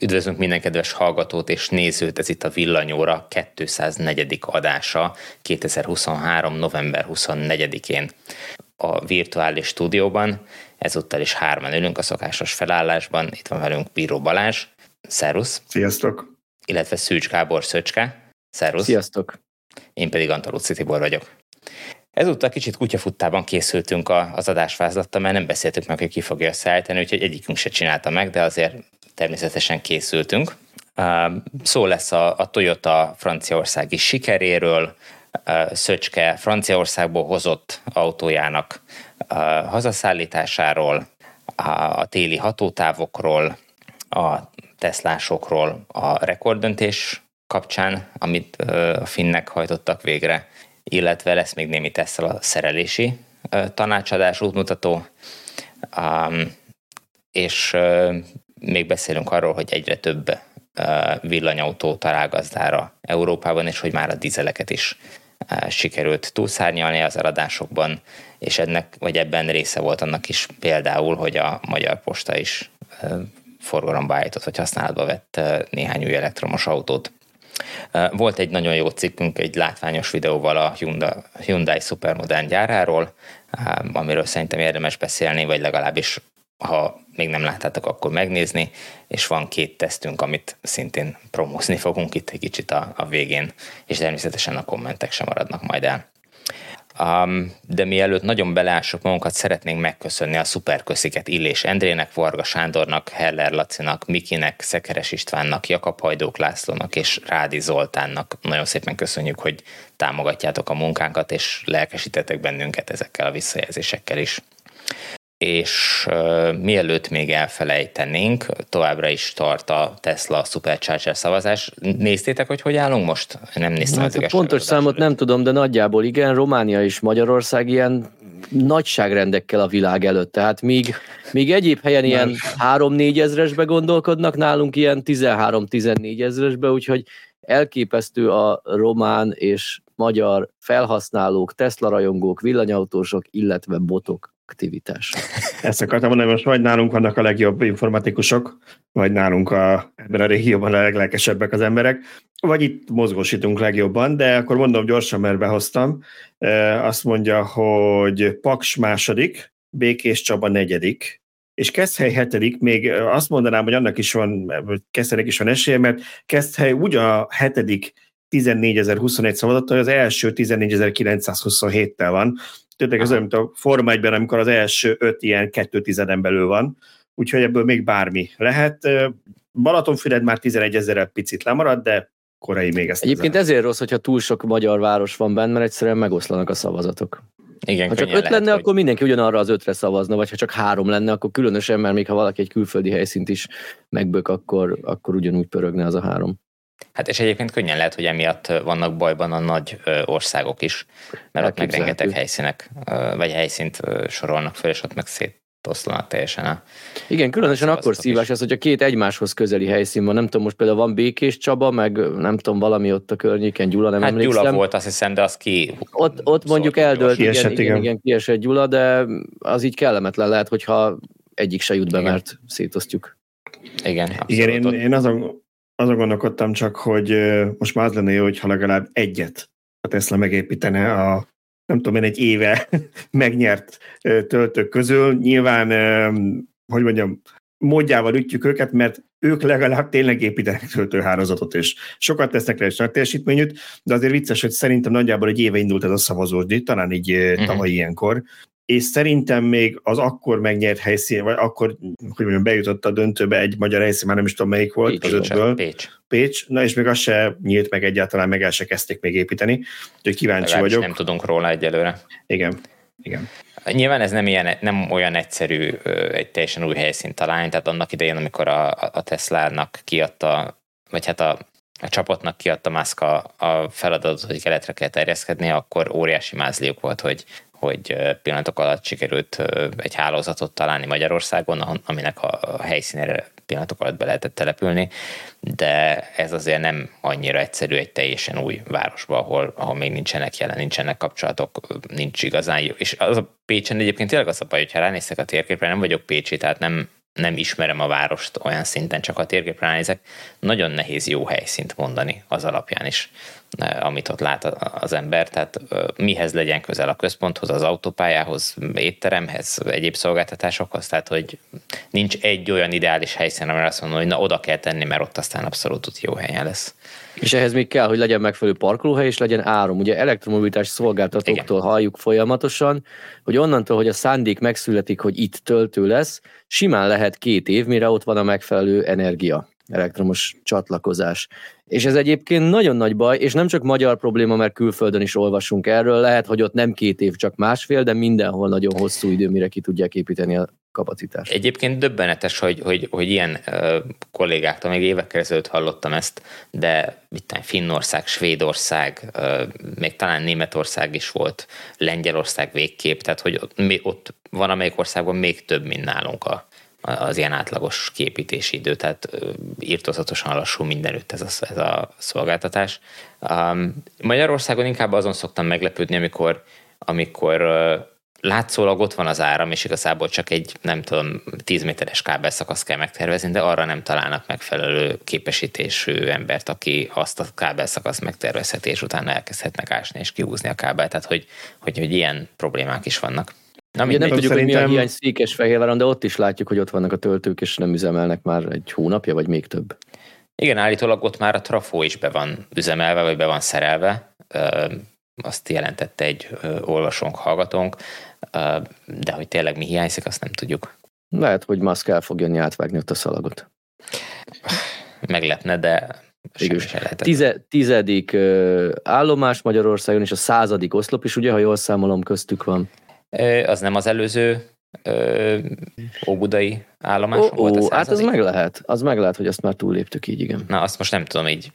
Üdvözlünk minden kedves hallgatót és nézőt, ez itt a Villanyóra 204. adása 2023. november 24-én a virtuális stúdióban. Ezúttal is hárman ülünk a szokásos felállásban. Itt van velünk Bíró Balázs. Szerusz. Sziasztok. Illetve Szűcs Gábor Szöcske. Szerusz. Sziasztok. Én pedig Antalóci Tibor vagyok. Ezúttal kicsit kutyafuttában készültünk az adásvázlattal, mert nem beszéltük meg, hogy ki fogja összeállítani, úgyhogy egyikünk se csinálta meg, de azért természetesen készültünk. Szó lesz a, a Toyota franciaországi sikeréről, Szöcske Franciaországból hozott autójának hazaszállításáról, a téli hatótávokról, a teszlásokról, a rekorddöntés kapcsán, amit a finnek hajtottak végre, illetve lesz még némi Tesla szerelési tanácsadás, útmutató, és még beszélünk arról, hogy egyre több villanyautó talál gazdára Európában, és hogy már a dízeleket is sikerült túlszárnyalni az eladásokban, és ennek, vagy ebben része volt annak is például, hogy a Magyar Posta is forgalomba állított, vagy használatba vett néhány új elektromos autót. Volt egy nagyon jó cikkünk egy látványos videóval a Hyundai, Hyundai szupermodern gyáráról, amiről szerintem érdemes beszélni, vagy legalábbis ha még nem láttátok, akkor megnézni, és van két tesztünk, amit szintén promózni fogunk itt egy kicsit a, a végén, és természetesen a kommentek sem maradnak majd el. Um, de mielőtt nagyon beleássuk magunkat, szeretnénk megköszönni a szuperkösziket Illés Endrének, Varga Sándornak, Heller Lacinak, Mikinek, Szekeres Istvánnak, Jakab Hajdók Lászlónak és Rádi Zoltánnak. Nagyon szépen köszönjük, hogy támogatjátok a munkánkat, és lelkesítetek bennünket ezekkel a visszajelzésekkel is és uh, mielőtt még elfelejtenénk, továbbra is tart a Tesla Supercharger szavazás. Néztétek, hogy hogy állunk most? Nem néztem hát a pontos számot előtt. nem tudom, de nagyjából igen, Románia és Magyarország ilyen nagyságrendekkel a világ előtt. Tehát míg, míg egyéb helyen ilyen 3-4 ezresbe gondolkodnak, nálunk ilyen 13-14 ezresbe, úgyhogy elképesztő a román és magyar felhasználók, Tesla rajongók, villanyautósok, illetve botok aktivitás. Ezt akartam mondani, most vagy nálunk vannak a legjobb informatikusok, vagy nálunk a, ebben a régióban a leglelkesebbek az emberek, vagy itt mozgósítunk legjobban, de akkor mondom gyorsan, mert behoztam. Azt mondja, hogy Paks második, Békés Csaba negyedik, és Keszhely hetedik, még azt mondanám, hogy annak is van, Keszhelynek is van esélye, mert Keszhely úgy a hetedik 14.021 szavazattal, az első 14.927-tel van, Tényleg ez olyan, mint a Forma 1 amikor az első öt ilyen kettő tizeden belül van, úgyhogy ebből még bármi lehet. Balatonfüred már 11 ezerrel picit lemarad, de korai még ezt. Egyébként ezen. ezért rossz, hogyha túl sok magyar város van benne, mert egyszerűen megoszlanak a szavazatok. Igen, ha csak öt lehet, lenne, hogy... akkor mindenki ugyanarra az ötre szavazna, vagy ha csak három lenne, akkor különösen, mert még ha valaki egy külföldi helyszínt is megbök, akkor, akkor ugyanúgy pörögne az a három. Hát és egyébként könnyen lehet, hogy emiatt vannak bajban a nagy országok is, mert ott meg rengeteg helyszínek, vagy helyszínt sorolnak fel, és ott meg szétoszlanak teljesen a Igen, különösen akkor szívás is. ez, hogy a két egymáshoz közeli helyszín van. Nem tudom, most például van Békés Csaba, meg nem tudom, valami ott a környéken, Gyula, nem hát emlékszem. Gyula volt, azt hiszem, de az ki... Ott, ott mondjuk eldőlt, igen, igen, igen, igen, kiesett Gyula, de az így kellemetlen lehet, hogyha egyik se jut be, igen. mert szétosztjuk. Igen, Igen, én, én azon, azon gondolkodtam csak, hogy most már az lenne jó, hogyha legalább egyet a Tesla megépítene a nem tudom én, egy éve megnyert töltők közül. Nyilván, hogy mondjam, módjával ütjük őket, mert ők legalább tényleg építenek töltőhálózatot, és sokat tesznek le, és nagy teljesítményűt, de azért vicces, hogy szerintem nagyjából egy éve indult ez a szavazósdi, talán így uh-huh. tavaly ilyenkor, és szerintem még az akkor megnyert helyszín, vagy akkor, hogy mondjam, bejutott a döntőbe egy magyar helyszín, már nem is tudom melyik volt, Pécs, az ötből. Pécs. Pécs, na és még az se nyílt meg egyáltalán, meg el se kezdték még építeni, úgyhogy kíváncsi Legalábbis vagyok. nem tudunk róla egyelőre. Igen, igen. Nyilván ez nem, ilyen, nem olyan egyszerű egy teljesen új helyszínt találni, tehát annak idején, amikor a, a Tesla-nak kiadta, vagy hát a, a csapatnak kiadta Musk a, a feladatot, hogy keletre kell terjeszkedni, akkor óriási mázliuk volt, hogy hogy pillanatok alatt sikerült egy hálózatot találni Magyarországon, aminek a helyszínére pillanatok alatt be lehetett települni, de ez azért nem annyira egyszerű egy teljesen új városba, ahol, ahol még nincsenek jelen, nincsenek kapcsolatok, nincs igazán jó. És az a Pécsen egyébként tényleg az a baj, hogyha ránéztek a térképre, nem vagyok Pécsi, tehát nem nem ismerem a várost olyan szinten, csak a térképre nézek, nagyon nehéz jó helyszínt mondani az alapján is, amit ott lát az ember. Tehát mihez legyen közel a központhoz, az autópályához, étteremhez, egyéb szolgáltatásokhoz. Tehát, hogy nincs egy olyan ideális helyszín, amire azt mondom, hogy na oda kell tenni, mert ott aztán abszolút jó helyen lesz. És ehhez még kell, hogy legyen megfelelő parkolóhely, és legyen áram. Ugye elektromobilitás szolgáltatóktól Igen. halljuk folyamatosan, hogy onnantól, hogy a szándék megszületik, hogy itt töltő lesz, simán lehet két év, mire ott van a megfelelő energia elektromos csatlakozás. És ez egyébként nagyon nagy baj, és nem csak magyar probléma, mert külföldön is olvasunk erről, lehet, hogy ott nem két év, csak másfél, de mindenhol nagyon hosszú idő, mire ki tudják építeni a kapacitást. Egyébként döbbenetes, hogy, hogy, hogy ilyen uh, kollégáktól, még évekkel ezelőtt hallottam ezt, de mit Finnország, Svédország, uh, még talán Németország is volt, Lengyelország végképp, tehát hogy ott, ott van amelyik országban még több, mint nálunk a, az ilyen átlagos képítési idő, tehát írtozatosan lassú mindenütt ez a, ez a szolgáltatás. Magyarországon inkább azon szoktam meglepődni, amikor, amikor látszólag ott van az áram, és igazából csak egy, nem tudom, 10 méteres kábelszakasz kell megtervezni, de arra nem találnak megfelelő képesítésű embert, aki azt a kábelszakaszt megtervezheti, és utána elkezdhetnek ásni és kihúzni a kábelt. Tehát, hogy, hogy, hogy ilyen problémák is vannak. Na, Ugye nem tudjuk, szerintem... hogy mi a hiány Székesfehérváron, de ott is látjuk, hogy ott vannak a töltők, és nem üzemelnek már egy hónapja, vagy még több. Igen, állítólag ott már a trafó is be van üzemelve, vagy be van szerelve. Azt jelentette egy olvasónk, hallgatónk, de hogy tényleg mi hiányzik, azt nem tudjuk. Lehet, hogy Musk el fog jönni átvágni ott a szalagot. Meglepne, de Tize, tizedik állomás Magyarországon, és a századik oszlop is, ugye, ha jól számolom, köztük van. Az nem az előző óbudai állomás ó, volt a Hát az meg lehet, az meg lehet, hogy azt már túlléptük így, igen. Na, azt most nem tudom, így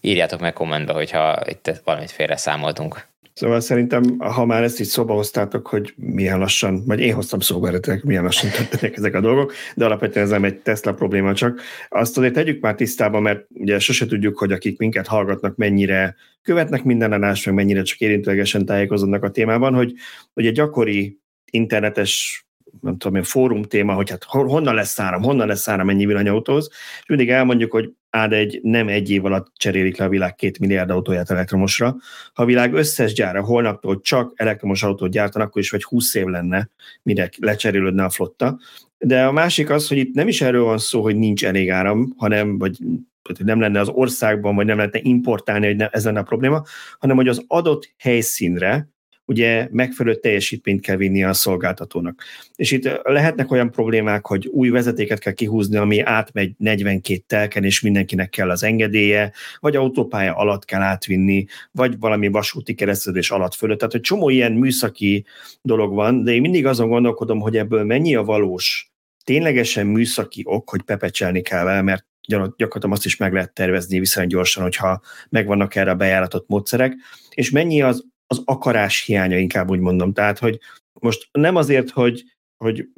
írjátok meg kommentbe, hogyha itt valamit félre számoltunk. Szóval szerintem, ha már ezt így szóba hoztátok, hogy milyen lassan, vagy én hoztam szóba eredetileg, milyen lassan történnek ezek a dolgok, de alapvetően ez nem egy Tesla probléma csak. Azt azért tegyük már tisztába, mert ugye sose tudjuk, hogy akik minket hallgatnak, mennyire követnek minden adás, meg mennyire csak érintőlegesen tájékozódnak a témában, hogy ugye gyakori internetes nem tudom én, fórum téma, hogy hát honnan lesz áram, honnan lesz áram ennyi villanyautóz, és mindig elmondjuk, hogy ád egy nem egy év alatt cserélik le a világ két milliárd autóját elektromosra. Ha a világ összes gyára holnaptól csak elektromos autót gyártanak, akkor is vagy 20 év lenne, mire lecserélődne a flotta. De a másik az, hogy itt nem is erről van szó, hogy nincs elég áram, hanem, vagy hogy nem lenne az országban, vagy nem lehetne importálni, hogy ne, ez lenne a probléma, hanem hogy az adott helyszínre ugye megfelelő teljesítményt kell vinni a szolgáltatónak. És itt lehetnek olyan problémák, hogy új vezetéket kell kihúzni, ami átmegy 42 telken, és mindenkinek kell az engedélye, vagy autópálya alatt kell átvinni, vagy valami vasúti keresztezés alatt fölött. Tehát, hogy csomó ilyen műszaki dolog van, de én mindig azon gondolkodom, hogy ebből mennyi a valós ténylegesen műszaki ok, hogy pepecselni kell vele, mert gyakorlatilag azt is meg lehet tervezni viszonylag gyorsan, hogyha megvannak erre a bejáratott módszerek, és mennyi az az akarás hiánya, inkább úgy mondom. Tehát, hogy most nem azért, hogy hogy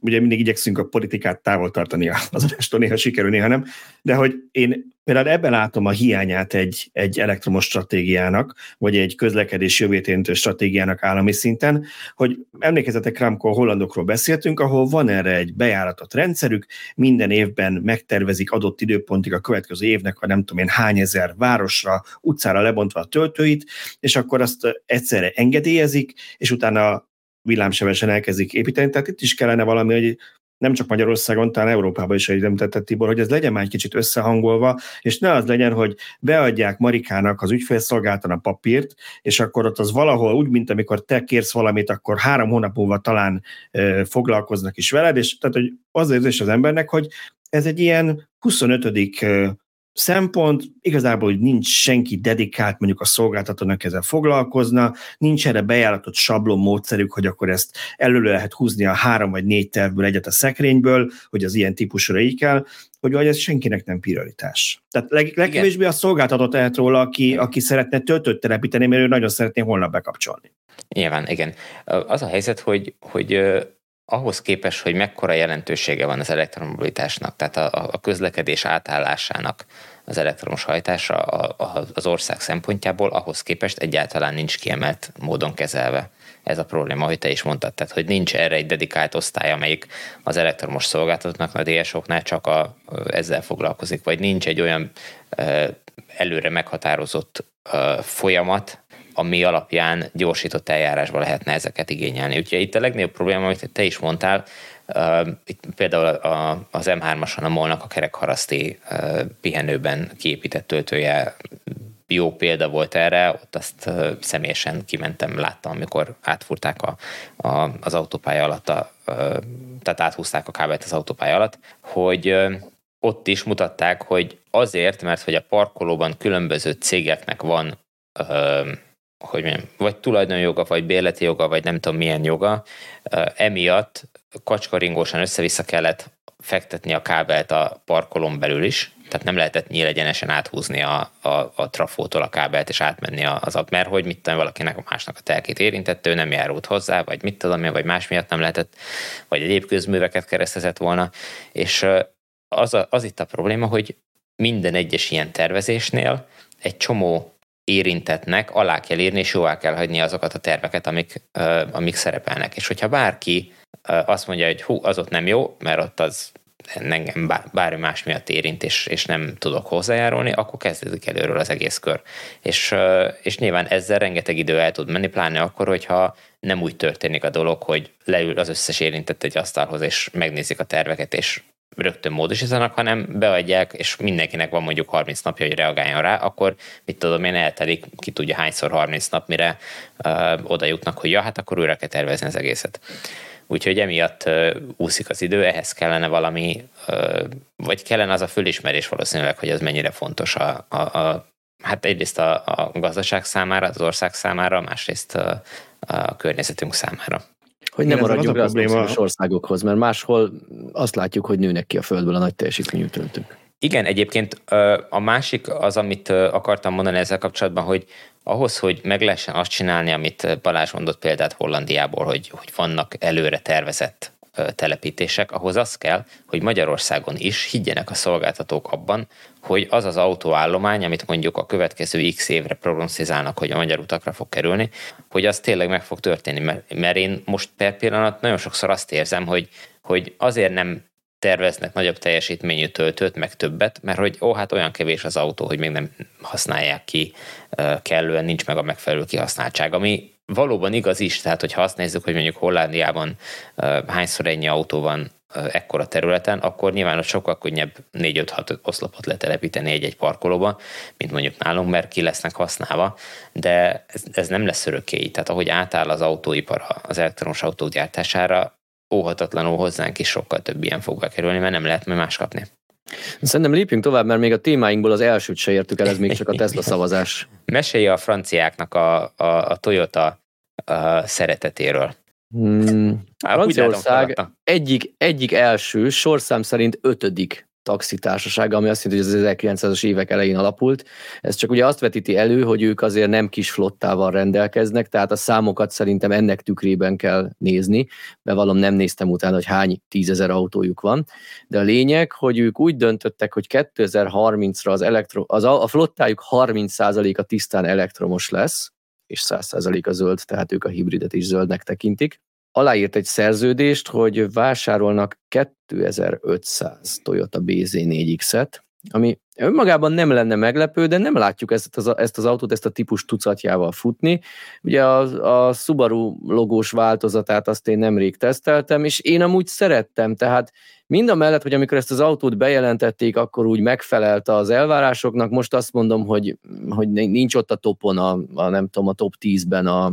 ugye mindig igyekszünk a politikát távol tartani az adástól, néha sikerül, néha nem, de hogy én például ebben látom a hiányát egy, egy elektromos stratégiának, vagy egy közlekedés jövőt stratégiának állami szinten, hogy emlékezetek rám, amikor a hollandokról beszéltünk, ahol van erre egy bejáratott rendszerük, minden évben megtervezik adott időpontig a következő évnek, ha nem tudom én hány ezer városra, utcára lebontva a töltőit, és akkor azt egyszerre engedélyezik, és utána villámsebesen elkezdik építeni, tehát itt is kellene valami, hogy nem csak Magyarországon, talán Európában is, ahogy említett Tibor, hogy ez legyen már egy kicsit összehangolva, és ne az legyen, hogy beadják Marikának az ügyfélszolgáltan a papírt, és akkor ott az valahol úgy, mint amikor te kérsz valamit, akkor három hónap múlva talán e, foglalkoznak is veled, és tehát hogy az érzés az embernek, hogy ez egy ilyen 25 szempont, igazából, hogy nincs senki dedikált mondjuk a szolgáltatónak ezzel foglalkozna, nincs erre bejáratott sablon módszerük, hogy akkor ezt elő lehet húzni a három vagy négy tervből egyet a szekrényből, hogy az ilyen típusra így kell, hogy vagy ez senkinek nem prioritás. Tehát leg, legkevésbé a szolgáltató tehet róla, aki, aki szeretne töltőt telepíteni, mert ő nagyon szeretné holnap bekapcsolni. Nyilván, igen. Az a helyzet, hogy, hogy ahhoz képest, hogy mekkora jelentősége van az elektromobilitásnak, tehát a, a közlekedés átállásának az elektromos hajtása az ország szempontjából, ahhoz képest egyáltalán nincs kiemelt módon kezelve. ez a probléma, hogy te is mondtad, tehát hogy nincs erre egy dedikált osztály, amelyik az elektromos szolgáltatóknak, a DSO-knál csak a, ezzel foglalkozik, vagy nincs egy olyan előre meghatározott folyamat, ami alapján gyorsított eljárásba lehetne ezeket igényelni. Úgyhogy itt a legnagyobb probléma, amit te is mondtál, itt például az M3-ason a molnak a kerekharaszti pihenőben kiépített töltője jó példa volt erre, ott azt személyesen kimentem, láttam, amikor átfúrták a, a, az autópálya alatt, a, tehát áthúzták a kábelt az autópálya alatt, hogy ott is mutatták, hogy azért, mert hogy a parkolóban különböző cégeknek van hogy mondjam, vagy tulajdonjoga, vagy bérleti joga, vagy nem tudom milyen joga, emiatt kacskaringósan össze-vissza kellett fektetni a kábelt a parkolón belül is, tehát nem lehetett nyílegyenesen áthúzni a, a, a trafótól a kábelt és átmenni az app, mert hogy mit tudom, valakinek a másnak a telkét érintett, ő nem járult hozzá, vagy mit tudom vagy más miatt nem lehetett, vagy egyéb közműveket keresztezett volna, és az, a, az itt a probléma, hogy minden egyes ilyen tervezésnél egy csomó érintetnek alá kell írni, és jóvá kell hagyni azokat a terveket, amik, amik szerepelnek. És hogyha bárki azt mondja, hogy hú, az ott nem jó, mert ott az engem bármi más miatt érint, és, és nem tudok hozzájárulni, akkor kezdődik előről az egész kör. És, és nyilván ezzel rengeteg idő el tud menni, pláne akkor, hogyha nem úgy történik a dolog, hogy leül az összes érintett egy asztalhoz, és megnézik a terveket, és rögtön módosítanak, hanem beadják, és mindenkinek van mondjuk 30 napja, hogy reagáljon rá, akkor mit tudom én, eltelik, ki tudja hányszor 30 nap, mire uh, oda jutnak, hogy ja, hát akkor újra kell tervezni az egészet. Úgyhogy emiatt uh, úszik az idő, ehhez kellene valami, uh, vagy kellene az a fölismerés valószínűleg, hogy ez mennyire fontos a, a, a hát egyrészt a, a gazdaság számára, az ország számára, másrészt a, a környezetünk számára. Hogy nem maradjunk az, az országokhoz, mert máshol azt látjuk, hogy nőnek ki a földből a nagy teljesítményű töltők. Igen, egyébként a másik az, amit akartam mondani ezzel kapcsolatban, hogy ahhoz, hogy meg lehessen azt csinálni, amit Balázs mondott példát Hollandiából, hogy, hogy vannak előre tervezett telepítések, ahhoz az kell, hogy Magyarországon is higgyenek a szolgáltatók abban, hogy az az autóállomány, amit mondjuk a következő x évre prognosztizálnak, hogy a magyar utakra fog kerülni, hogy az tényleg meg fog történni. Mert, én most per pillanat nagyon sokszor azt érzem, hogy, hogy azért nem terveznek nagyobb teljesítményű töltőt, meg többet, mert hogy ó, hát olyan kevés az autó, hogy még nem használják ki kellően, nincs meg a megfelelő kihasználtság, ami valóban igaz is, tehát hogyha azt nézzük, hogy mondjuk Hollandiában hányszor ennyi autó van ekkora területen, akkor nyilván ott sokkal könnyebb 4-5-6 oszlopot letelepíteni egy-egy parkolóba, mint mondjuk nálunk, mert ki lesznek használva, de ez, ez nem lesz örökké így. Tehát ahogy átáll az autóipar az elektromos autók gyártására, óhatatlanul hozzánk is sokkal több ilyen fog bekerülni, mert nem lehet más kapni. Szerintem lépjünk tovább, mert még a témáinkból az elsőt se értük el, ez még csak a Tesla szavazás. Mesélje a franciáknak a, a, a Toyota a szeretetéről. Hmm, Franciaország egyik, egyik első, sorszám szerint ötödik taxitársasága, ami azt jelenti, hogy az 1900-as évek elején alapult. Ez csak ugye azt vetíti elő, hogy ők azért nem kis flottával rendelkeznek, tehát a számokat szerintem ennek tükrében kell nézni, mert valom nem néztem utána, hogy hány tízezer autójuk van, de a lényeg, hogy ők úgy döntöttek, hogy 2030-ra az, elektro, az a, a flottájuk 30%-a tisztán elektromos lesz, és 100% a zöld, tehát ők a hibridet is zöldnek tekintik aláírt egy szerződést, hogy vásárolnak 2500 Toyota BZ4X-et, ami önmagában nem lenne meglepő, de nem látjuk ezt az, ezt az autót, ezt a típus tucatjával futni. Ugye a, a Subaru logós változatát azt én nemrég teszteltem, és én amúgy szerettem, tehát Mind a mellett, hogy amikor ezt az autót bejelentették, akkor úgy megfelelt az elvárásoknak, most azt mondom, hogy, hogy nincs ott a topon, a, a nem tudom, a top 10-ben a,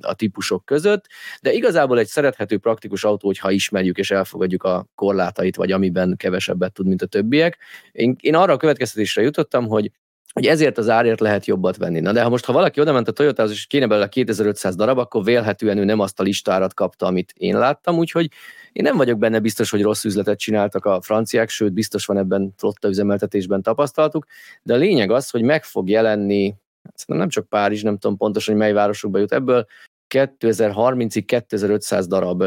a típusok között, de igazából egy szerethető, praktikus autó, hogyha ismerjük és elfogadjuk a korlátait, vagy amiben kevesebbet tud, mint a többiek. Én, én arra a következtetésre jutottam, hogy hogy ezért az árért lehet jobbat venni. Na de ha most, ha valaki oda ment a Toyotához, és kéne belőle 2500 darab, akkor vélhetően ő nem azt a listárat kapta, amit én láttam, úgyhogy én nem vagyok benne biztos, hogy rossz üzletet csináltak a franciák, sőt, biztos van ebben flotta üzemeltetésben tapasztaltuk, de a lényeg az, hogy meg fog jelenni, szerintem nem csak Párizs, nem tudom pontosan, hogy mely városokba jut ebből, 2030-ig 2500 darab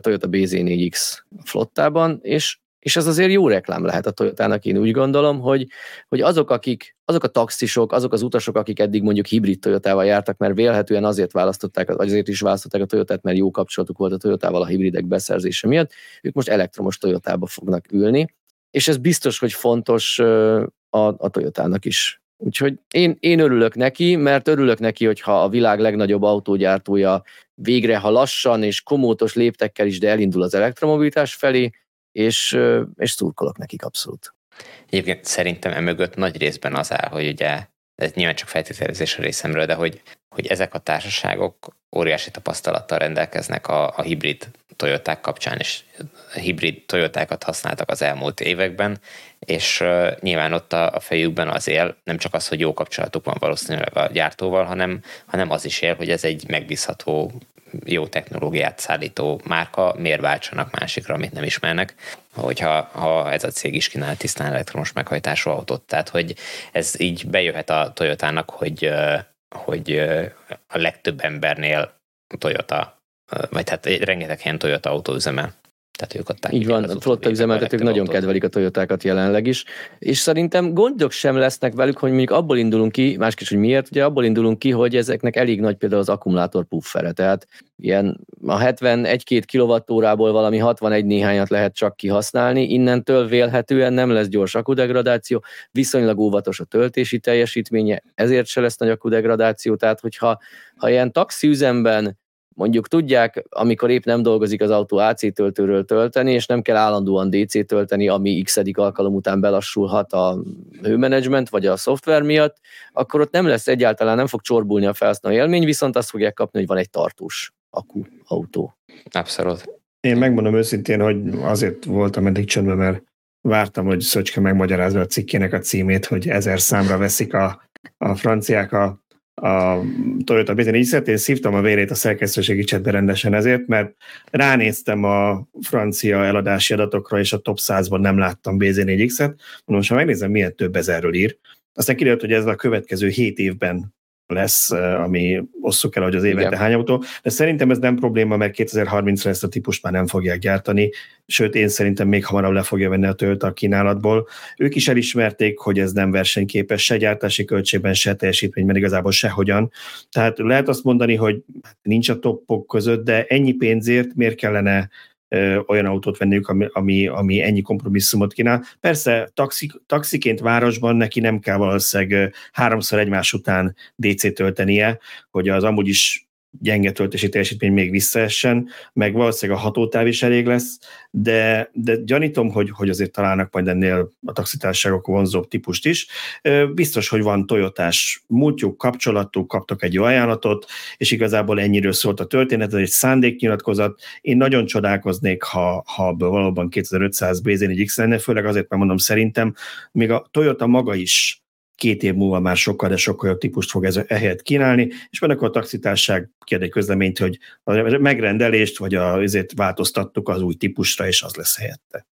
Toyota BZ4X flottában, és és ez azért jó reklám lehet a Toyotának, én úgy gondolom, hogy, hogy azok, akik, azok a taxisok, azok az utasok, akik eddig mondjuk hibrid Toyotával jártak, mert vélhetően azért választották, azért is választották a Toyotát, mert jó kapcsolatuk volt a Toyotával a hibridek beszerzése miatt, ők most elektromos Toyotába fognak ülni, és ez biztos, hogy fontos a, a Toyotának is. Úgyhogy én, én örülök neki, mert örülök neki, hogyha a világ legnagyobb autógyártója végre, ha lassan és komótos léptekkel is, de elindul az elektromobilitás felé, és, és szurkolok nekik abszolút. Egyébként szerintem emögött nagy részben az áll, hogy ugye ez nyilván csak feltételezés a részemről, de hogy, hogy ezek a társaságok óriási tapasztalattal rendelkeznek a, a hibrid Toyoták kapcsán, és hibrid Toyotákat használtak az elmúlt években, és uh, nyilván ott a, a fejükben az él, nem csak az, hogy jó kapcsolatuk van valószínűleg a gyártóval, hanem, hanem az is él, hogy ez egy megbízható jó technológiát szállító márka, miért váltsanak másikra, amit nem ismernek, hogyha ha ez a cég is kínál tisztán elektromos meghajtású autót. Tehát, hogy ez így bejöhet a Toyotának, hogy, hogy a legtöbb embernél Toyota, vagy hát rengeteg helyen Toyota autó üzemel. Tehát ők adták Így van, a flotta üzemeltetők nagyon autót. kedvelik a Toyotákat jelenleg is, és szerintem gondok sem lesznek velük, hogy mondjuk abból indulunk ki, másképp, hogy miért, ugye abból indulunk ki, hogy ezeknek elég nagy például az akkumulátor puffere, tehát ilyen a 71-2 kWh-ból valami 61 néhányat lehet csak kihasználni, innentől vélhetően nem lesz gyors akudegradáció, viszonylag óvatos a töltési teljesítménye, ezért se lesz nagy akudegradáció, tehát hogyha ha ilyen taxiüzemben mondjuk tudják, amikor épp nem dolgozik az autó AC töltőről tölteni, és nem kell állandóan DC tölteni, ami x alkalom után belassulhat a hőmenedzsment vagy a szoftver miatt, akkor ott nem lesz egyáltalán, nem fog csorbulni a felhasználó élmény, viszont azt fogják kapni, hogy van egy tartós akku autó. Abszolút. Én megmondom őszintén, hogy azért voltam eddig csöndben, mert vártam, hogy Szöcske megmagyarázza a cikkének a címét, hogy ezer számra veszik a, a franciák a a Toyota BZ4-et, én szívtam a vérét a szerkesztőségi csetbe rendesen ezért, mert ránéztem a francia eladási adatokra, és a top 100-ban nem láttam BZ4X-et. Most, ha megnézem, milyen több ezerről ír, aztán kiderült, hogy ez a következő 7 évben lesz, ami osszuk el, hogy az évente hány autó, de szerintem ez nem probléma, mert 2030-ra ezt a típust már nem fogják gyártani, sőt én szerintem még hamarabb le fogja venni a Toyota a kínálatból. Ők is elismerték, hogy ez nem versenyképes, se gyártási költségben, se teljesítményben igazából sehogyan. Tehát lehet azt mondani, hogy nincs a toppok között, de ennyi pénzért miért kellene olyan autót venniük, ami, ami, ami ennyi kompromisszumot kínál. Persze taxi, taxiként városban neki nem kell valószínűleg háromszor egymás után DC töltenie, hogy az amúgy is gyenge töltési teljesítmény még visszaessen, meg valószínűleg a hatótáv is elég lesz, de, de gyanítom, hogy, hogy azért találnak majd ennél a taxitárságok vonzóbb típust is. Biztos, hogy van Toyotás múltjuk, kapcsolatuk, kaptak egy jó ajánlatot, és igazából ennyiről szólt a történet, ez egy szándéknyilatkozat. Én nagyon csodálkoznék, ha, ha valóban 2500 BZ4X lenne, főleg azért, mert mondom, szerintem még a Toyota maga is két év múlva már sokkal, de sokkal jobb típust fog ez ehelyett kínálni, és van akkor a taxitárság kérde közleményt, hogy a megrendelést vagy a, azért változtattuk az új típusra, és az lesz helyette.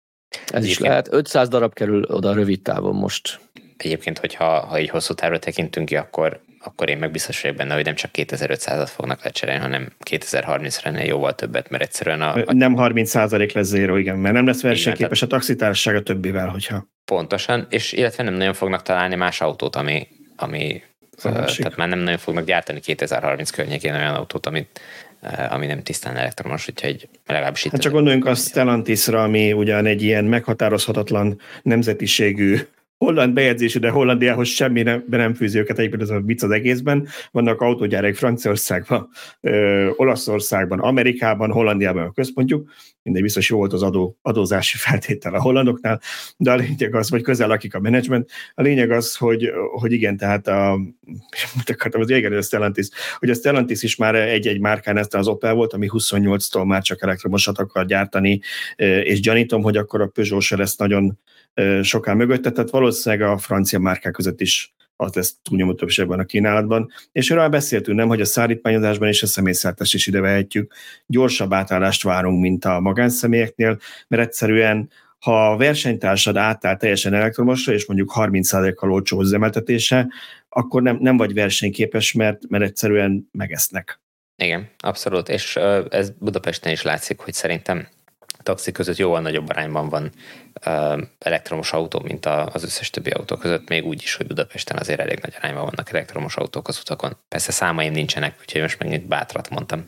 Ez is lehet. 500 darab kerül oda rövid távon most. Egyébként, hogyha ha így hosszú távra tekintünk ki, akkor akkor én meg biztos vagyok benne, hogy nem csak 2500-at fognak lecserélni, hanem 2030-ra jóval többet, mert egyszerűen a... a... Nem 30 lesz zéro, igen, mert nem lesz versenyképes a taxitársaság a többivel, hogyha... Pontosan, és illetve nem nagyon fognak találni más autót, ami, ami tehát már nem nagyon fognak gyártani 2030 környékén olyan autót, amit, ami nem tisztán elektromos, úgyhogy legalábbis itt... Hát csak gondoljunk a Stellantisra, ami ugyan egy ilyen meghatározhatatlan nemzetiségű holland bejegyzésű, de Hollandiához semmi nem, be nem fűzi őket, egyébként ez a vicc az egészben. Vannak autógyárek Franciaországban, ö, Olaszországban, Amerikában, Hollandiában a központjuk, mindegy biztos jó volt az adó, adózási feltétel a hollandoknál, de a lényeg az, hogy közel lakik a menedzsment, a lényeg az, hogy, hogy igen, tehát a, mit akartam, az igen, a Stellantis, hogy a Stellantis is már egy-egy márkán ezt az Opel volt, ami 28-tól már csak elektromosat akar gyártani, és gyanítom, hogy akkor a Peugeot se lesz nagyon soká mögötte, tehát valószínűleg a francia márkák között is az lesz túlnyomó többségben a kínálatban. És erről beszéltünk, nem, hogy a szállítmányozásban és a személyszállítást is ide vehetjük. Gyorsabb átállást várunk, mint a magánszemélyeknél, mert egyszerűen ha a versenytársad átáll teljesen elektromosra, és mondjuk 30%-kal olcsó üzemeltetése, akkor nem, nem vagy versenyképes, mert, mert egyszerűen megesznek. Igen, abszolút, és ez Budapesten is látszik, hogy szerintem taxi között jóval nagyobb arányban van elektromos autó, mint az összes többi autó között, még úgy is, hogy Budapesten azért elég nagy arányban vannak elektromos autók az utakon. Persze számaim nincsenek, úgyhogy most megint bátrat mondtam.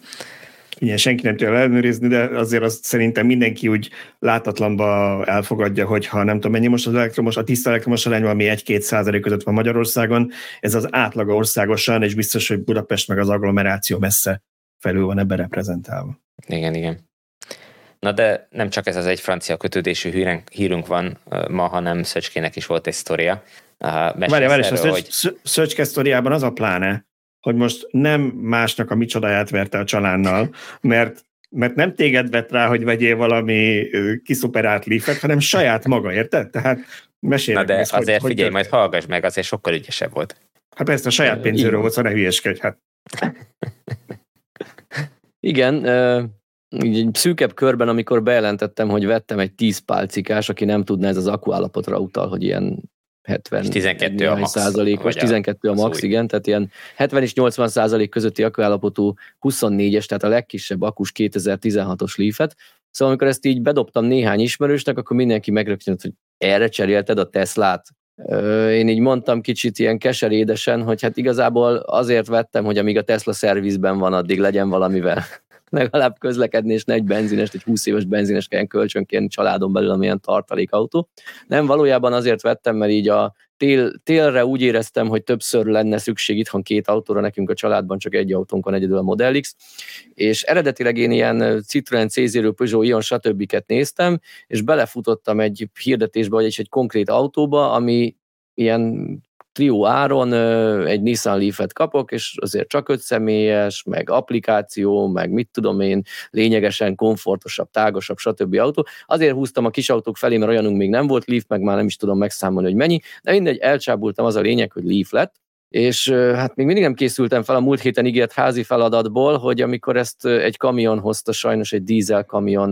Igen, senki nem tudja ellenőrizni, de azért azt szerintem mindenki úgy látatlanba elfogadja, hogy ha nem tudom mennyi most az elektromos, a tiszta elektromos arány valami 1-2 százalék között van Magyarországon, ez az átlaga országosan, és biztos, hogy Budapest meg az agglomeráció messze felül van ebben reprezentálva. Igen, igen. Na de nem csak ez az egy francia kötődésű hírünk, hírünk van ma, hanem Szöcskének is volt egy sztoria. Várj, várj, a hogy... Szöcske sztoriában az a pláne, hogy most nem másnak a micsodáját verte a csalánnal, mert mert nem téged vett rá, hogy vegyél valami kiszuperált lífet, hanem saját maga, érted? Tehát mesélj. Na de ezt, azért hogy, figyelj, hogy majd hallgass meg, azért sokkal ügyesebb volt. Hát persze a saját pénzőről volt, szóval ne hülyeskedj, hát. Igen, így egy szűkebb körben, amikor bejelentettem, hogy vettem egy 10 pálcikás, aki nem tudná, ez az akuállapotra utal, hogy ilyen 70 és 12 a max, százalékos, 12 a, max, igen, tehát ilyen 70 és 80 százalék közötti akkuállapotú 24-es, tehát a legkisebb akus 2016-os lífet. Szóval amikor ezt így bedobtam néhány ismerősnek, akkor mindenki megrögtönött, hogy erre cserélted a Teslát. Én így mondtam kicsit ilyen keserédesen, hogy hát igazából azért vettem, hogy amíg a Tesla szervizben van, addig legyen valamivel legalább közlekedni, és ne egy benzines, egy 20 éves benzines kelljen kölcsönként családon belül, amilyen tartalékautó. Nem, valójában azért vettem, mert így a tél, télre úgy éreztem, hogy többször lenne szükség itthon két autóra, nekünk a családban csak egy autónk van egyedül a Model X, és eredetileg én ilyen Citroen, C0, Peugeot, Ion, stb. néztem, és belefutottam egy hirdetésbe, vagy egy konkrét autóba, ami ilyen trió áron egy Nissan Leaf-et kapok, és azért csak öt személyes, meg applikáció, meg mit tudom én, lényegesen komfortosabb, tágosabb, stb. autó. Azért húztam a kis autók felé, mert olyanunk még nem volt Leaf, meg már nem is tudom megszámolni, hogy mennyi, de mindegy, elcsábultam az a lényeg, hogy Leaf lett, és hát még mindig nem készültem fel a múlt héten ígért házi feladatból, hogy amikor ezt egy kamion hozta, sajnos egy dízel kamion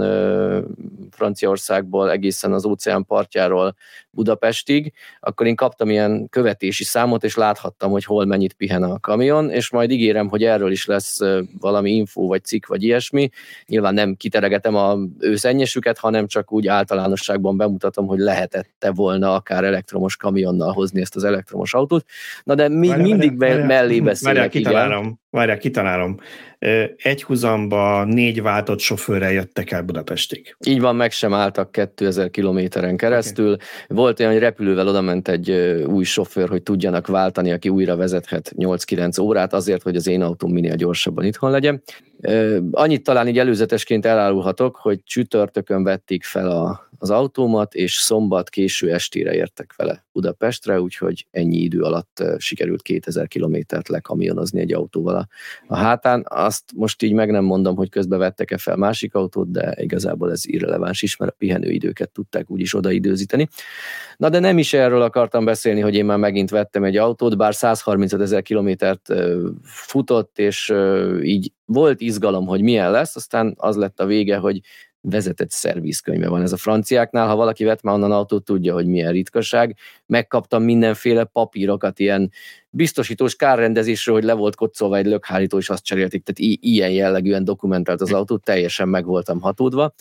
Franciaországból egészen az óceán partjáról Budapestig, akkor én kaptam ilyen követési számot, és láthattam, hogy hol mennyit pihen a kamion, és majd ígérem, hogy erről is lesz valami info, vagy cikk, vagy ilyesmi. Nyilván nem kiteregetem a őszennyesüket, hanem csak úgy általánosságban bemutatom, hogy lehetette volna akár elektromos kamionnal hozni ezt az elektromos autót. Na de mi mindig mellé beszélek. Várjál, kitalálom, várjál, kitalálom. Egy húzamba négy váltott sofőrrel jöttek el Budapestig. Így van, meg sem álltak 2000 kilométeren keresztül. Okay. Volt olyan, hogy repülővel oda ment egy új sofőr, hogy tudjanak váltani, aki újra vezethet 8-9 órát azért, hogy az én autóm minél gyorsabban itthon legyen. Annyit talán így előzetesként elárulhatok, hogy csütörtökön vették fel a, az autómat, és szombat késő estére értek vele Budapestre, úgyhogy ennyi idő alatt sikerült 2000 kilométert lekamionozni egy autóval a, a hátán. Azt most így meg nem mondom, hogy közben vettek-e fel másik autót, de igazából ez irreleváns is, mert a pihenőidőket tudták úgyis odaidőzíteni. Na de nem is erről akartam beszélni, hogy én már megint vettem egy autót, bár 135 ezer kilométert futott, és így volt izgalom, hogy milyen lesz, aztán az lett a vége, hogy vezetett szervizkönyve van ez a franciáknál. Ha valaki vett már onnan autót, tudja, hogy milyen ritkaság. Megkaptam mindenféle papírokat, ilyen biztosítós kárrendezésről, hogy le volt kocsolva egy lökhárító, és azt cserélték. Tehát i- ilyen jellegűen dokumentált az autó, teljesen meg voltam hatódva.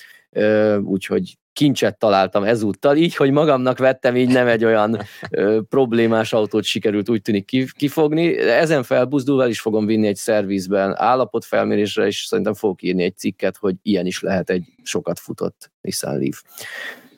Úgyhogy kincset találtam ezúttal, így, hogy magamnak vettem, így nem egy olyan ö, problémás autót sikerült úgy tűnik kifogni. Ezen felbuzdulva el is fogom vinni egy szervizben állapotfelmérésre, és szerintem fogok írni egy cikket, hogy ilyen is lehet egy sokat futott Nissan Leaf.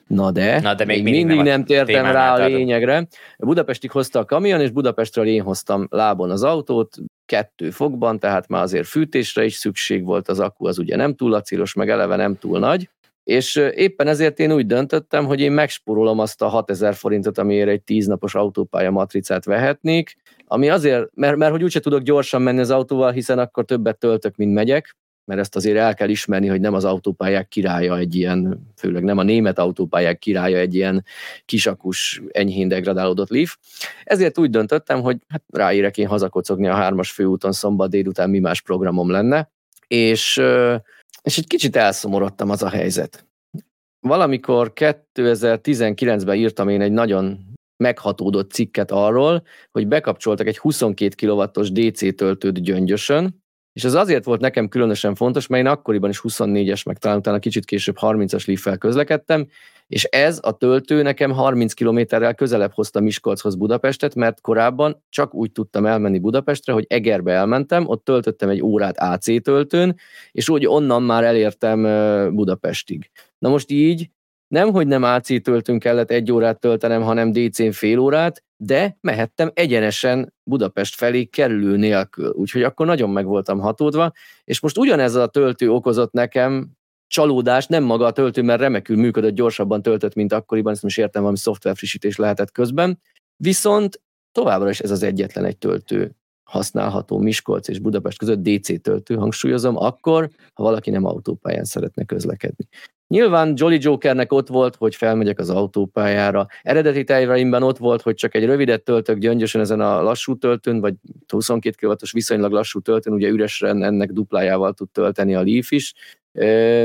Na de, Na de még, még mindig nem, nem tértem rá a lényegre. Budapestig hozta a kamion, és Budapestről én hoztam lábon az autót, kettő fokban, tehát már azért fűtésre is szükség volt, az akku az ugye nem túl acélos, meg eleve nem túl nagy, és éppen ezért én úgy döntöttem, hogy én megspórolom azt a 6000 forintot, amiért egy 10 napos autópálya matricát vehetnék, ami azért, mert, mert hogy úgyse tudok gyorsan menni az autóval, hiszen akkor többet töltök, mint megyek, mert ezt azért el kell ismerni, hogy nem az autópályák királya egy ilyen, főleg nem a német autópályák királya egy ilyen kisakus, enyhén degradálódott Leaf. Ezért úgy döntöttem, hogy hát ráérek én hazakocogni a hármas főúton szombat délután, mi más programom lenne, és és egy kicsit elszomorodtam az a helyzet. Valamikor 2019-ben írtam én egy nagyon meghatódott cikket arról, hogy bekapcsoltak egy 22 kW-os DC töltőt gyöngyösön, És ez azért volt nekem különösen fontos, mert én akkoriban is 24-es, meg talán utána kicsit később 30-as leaf közlekedtem, és ez a töltő nekem 30 kilométerrel közelebb hozta Miskolchoz Budapestet, mert korábban csak úgy tudtam elmenni Budapestre, hogy Egerbe elmentem, ott töltöttem egy órát AC töltőn, és úgy onnan már elértem Budapestig. Na most így nem, hogy nem AC töltőn kellett egy órát töltenem, hanem DC-n fél órát, de mehettem egyenesen Budapest felé kerülő nélkül. Úgyhogy akkor nagyon meg voltam hatódva, és most ugyanez a töltő okozott nekem csalódás, nem maga a töltő, mert remekül működött, gyorsabban töltött, mint akkoriban, ezt most értem, valami szoftverfrissítés lehetett közben. Viszont továbbra is ez az egyetlen egy töltő használható Miskolc és Budapest között DC töltő, hangsúlyozom, akkor, ha valaki nem autópályán szeretne közlekedni. Nyilván Jolly Jokernek ott volt, hogy felmegyek az autópályára. Eredeti terveimben ott volt, hogy csak egy rövidet töltök gyöngyösen ezen a lassú töltőn, vagy 22 kw viszonylag lassú töltőn, ugye üresen ennek duplájával tud tölteni a Leaf is,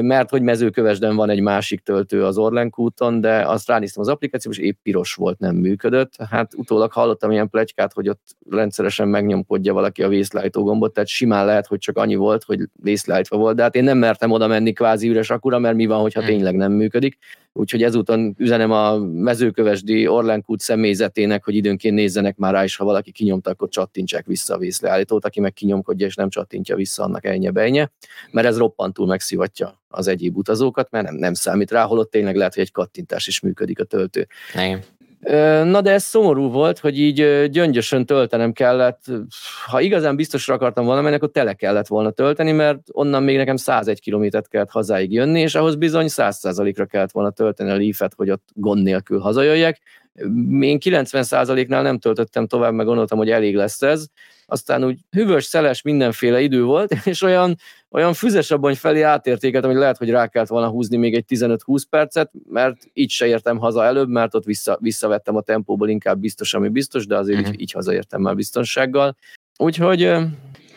mert hogy mezőkövesden van egy másik töltő az Orlenkúton, de azt ránéztem az applikációba, és épp piros volt, nem működött. Hát utólag hallottam ilyen plegykát, hogy ott rendszeresen megnyomkodja valaki a vészlájtó gombot, tehát simán lehet, hogy csak annyi volt, hogy vészlájtva volt, de hát én nem mertem oda menni kvázi üres akura, mert mi van, hogyha hmm. tényleg nem működik. Úgyhogy ezúton üzenem a mezőkövesdi Orlenkút személyzetének, hogy időnként nézzenek már rá, és ha valaki kinyomta, akkor csattintsák vissza a vészleállítót, aki meg kinyomkodja, és nem csattintja vissza, annak ennyi bejnye, mert ez roppantul megszivatja az egyéb utazókat, mert nem, nem számít rá, holott tényleg lehet, hogy egy kattintás is működik a töltő. Igen. Na de ez szomorú volt, hogy így gyöngyösen töltenem kellett. Ha igazán biztosra akartam volna menni, akkor tele kellett volna tölteni, mert onnan még nekem 101 kilométert kellett hazáig jönni, és ahhoz bizony 100%-ra kellett volna tölteni a leaf hogy ott gond nélkül hazajöjjek. Én 90%-nál nem töltöttem tovább, meg gondoltam, hogy elég lesz ez. Aztán úgy hűvös, szeles, mindenféle idő volt, és olyan, olyan füzes abban felé átértékeltem, hogy lehet, hogy rá kellett volna húzni még egy 15-20 percet, mert így se értem haza előbb, mert ott vissza, visszavettem a tempóból inkább biztos, ami biztos, de azért uh-huh. így, így hazaértem már biztonsággal. Úgyhogy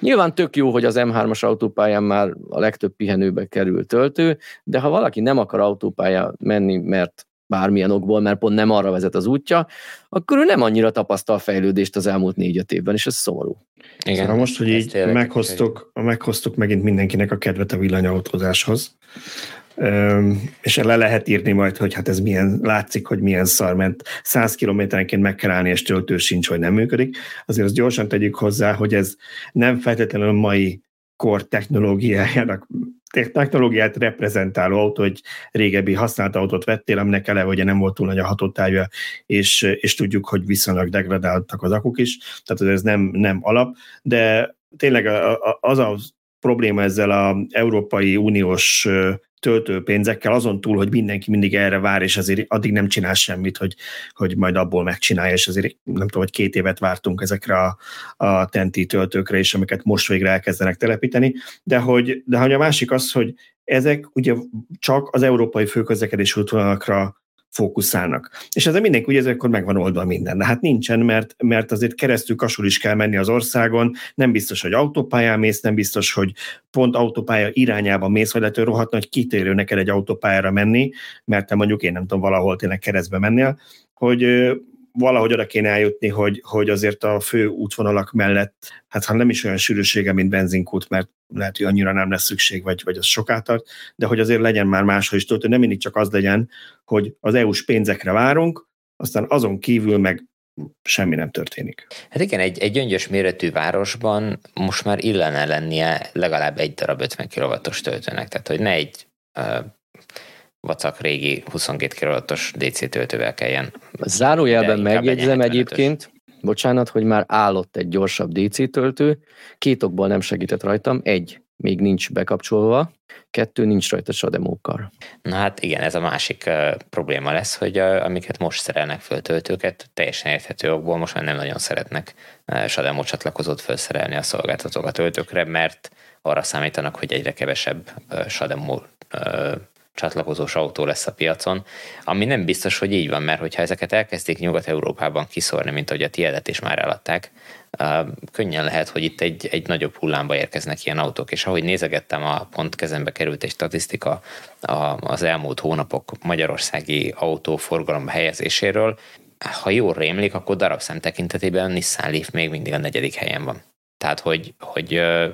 Nyilván tök jó, hogy az M3-as autópályán már a legtöbb pihenőbe kerül töltő, de ha valaki nem akar autópálya menni, mert bármilyen okból, mert pont nem arra vezet az útja, akkor ő nem annyira tapasztal fejlődést az elmúlt négy-öt évben, és ez szomorú. Igen. Szóval most, hogy így meghoztuk, meghoztuk megint mindenkinek a kedvet a villanyautózáshoz, és le lehet írni majd, hogy hát ez milyen, látszik, hogy milyen szar, mert 100 kilométerenként meg kell állni, és töltő sincs, hogy nem működik. Azért azt gyorsan tegyük hozzá, hogy ez nem feltétlenül a mai kor technológiájának technológiát reprezentáló autó, egy régebbi használt autót vettél, aminek eleve ugye nem volt túl nagy a hatótávja, és, és tudjuk, hogy viszonylag degradáltak az akuk is, tehát ez nem, nem alap, de tényleg az a probléma ezzel a Európai Uniós töltőpénzekkel, azon túl, hogy mindenki mindig erre vár, és azért addig nem csinál semmit, hogy, hogy majd abból megcsinálja, és azért nem tudom, hogy két évet vártunk ezekre a, a tenti töltőkre is, amiket most végre elkezdenek telepíteni, de hogy, de hogy a másik az, hogy ezek ugye csak az európai főközlekedés útvonalakra fókuszálnak. És ezzel mindenki ugye ezekor megvan oldva minden. De hát nincsen, mert, mert azért keresztül kasul is kell menni az országon, nem biztos, hogy autópályán mész, nem biztos, hogy pont autópálya irányába mész, vagy lehet, hogy rohadt nagy kitérő neked egy autópályára menni, mert te mondjuk én nem tudom, valahol tényleg keresztbe mennél, hogy valahogy oda kéne eljutni, hogy, hogy azért a fő útvonalak mellett, hát ha nem is olyan sűrűsége, mint benzinkút, mert lehet, hogy annyira nem lesz szükség, vagy, vagy az soká tart, de hogy azért legyen már máshol is töltő, nem mindig csak az legyen, hogy az EU-s pénzekre várunk, aztán azon kívül meg semmi nem történik. Hát igen, egy, egy gyöngyös méretű városban most már illene lennie legalább egy darab 50 kW-os töltőnek, tehát hogy ne egy vacak régi 22 kW-os DC töltővel kelljen. Zárójelben megjegyzem egyébként, bocsánat, hogy már állott egy gyorsabb DC töltő, két okból nem segített rajtam, egy, még nincs bekapcsolva, kettő, nincs rajta sademókar. Na hát igen, ez a másik uh, probléma lesz, hogy uh, amiket most szerelnek föl töltőket, teljesen érthető okból most már nem nagyon szeretnek uh, sademó csatlakozót felszerelni a szolgáltatók a töltőkre, mert arra számítanak, hogy egyre kevesebb uh, sademó uh, csatlakozós autó lesz a piacon, ami nem biztos, hogy így van, mert hogyha ezeket elkezdik Nyugat-Európában kiszórni, mint ahogy a tiedet is már eladták, könnyen lehet, hogy itt egy, egy nagyobb hullámba érkeznek ilyen autók, és ahogy nézegettem, a pont kezembe került egy statisztika az elmúlt hónapok magyarországi autóforgalom helyezéséről, ha jól rémlik, akkor darabszám tekintetében Nissan Leaf még mindig a negyedik helyen van. Tehát, hogy, hogy a,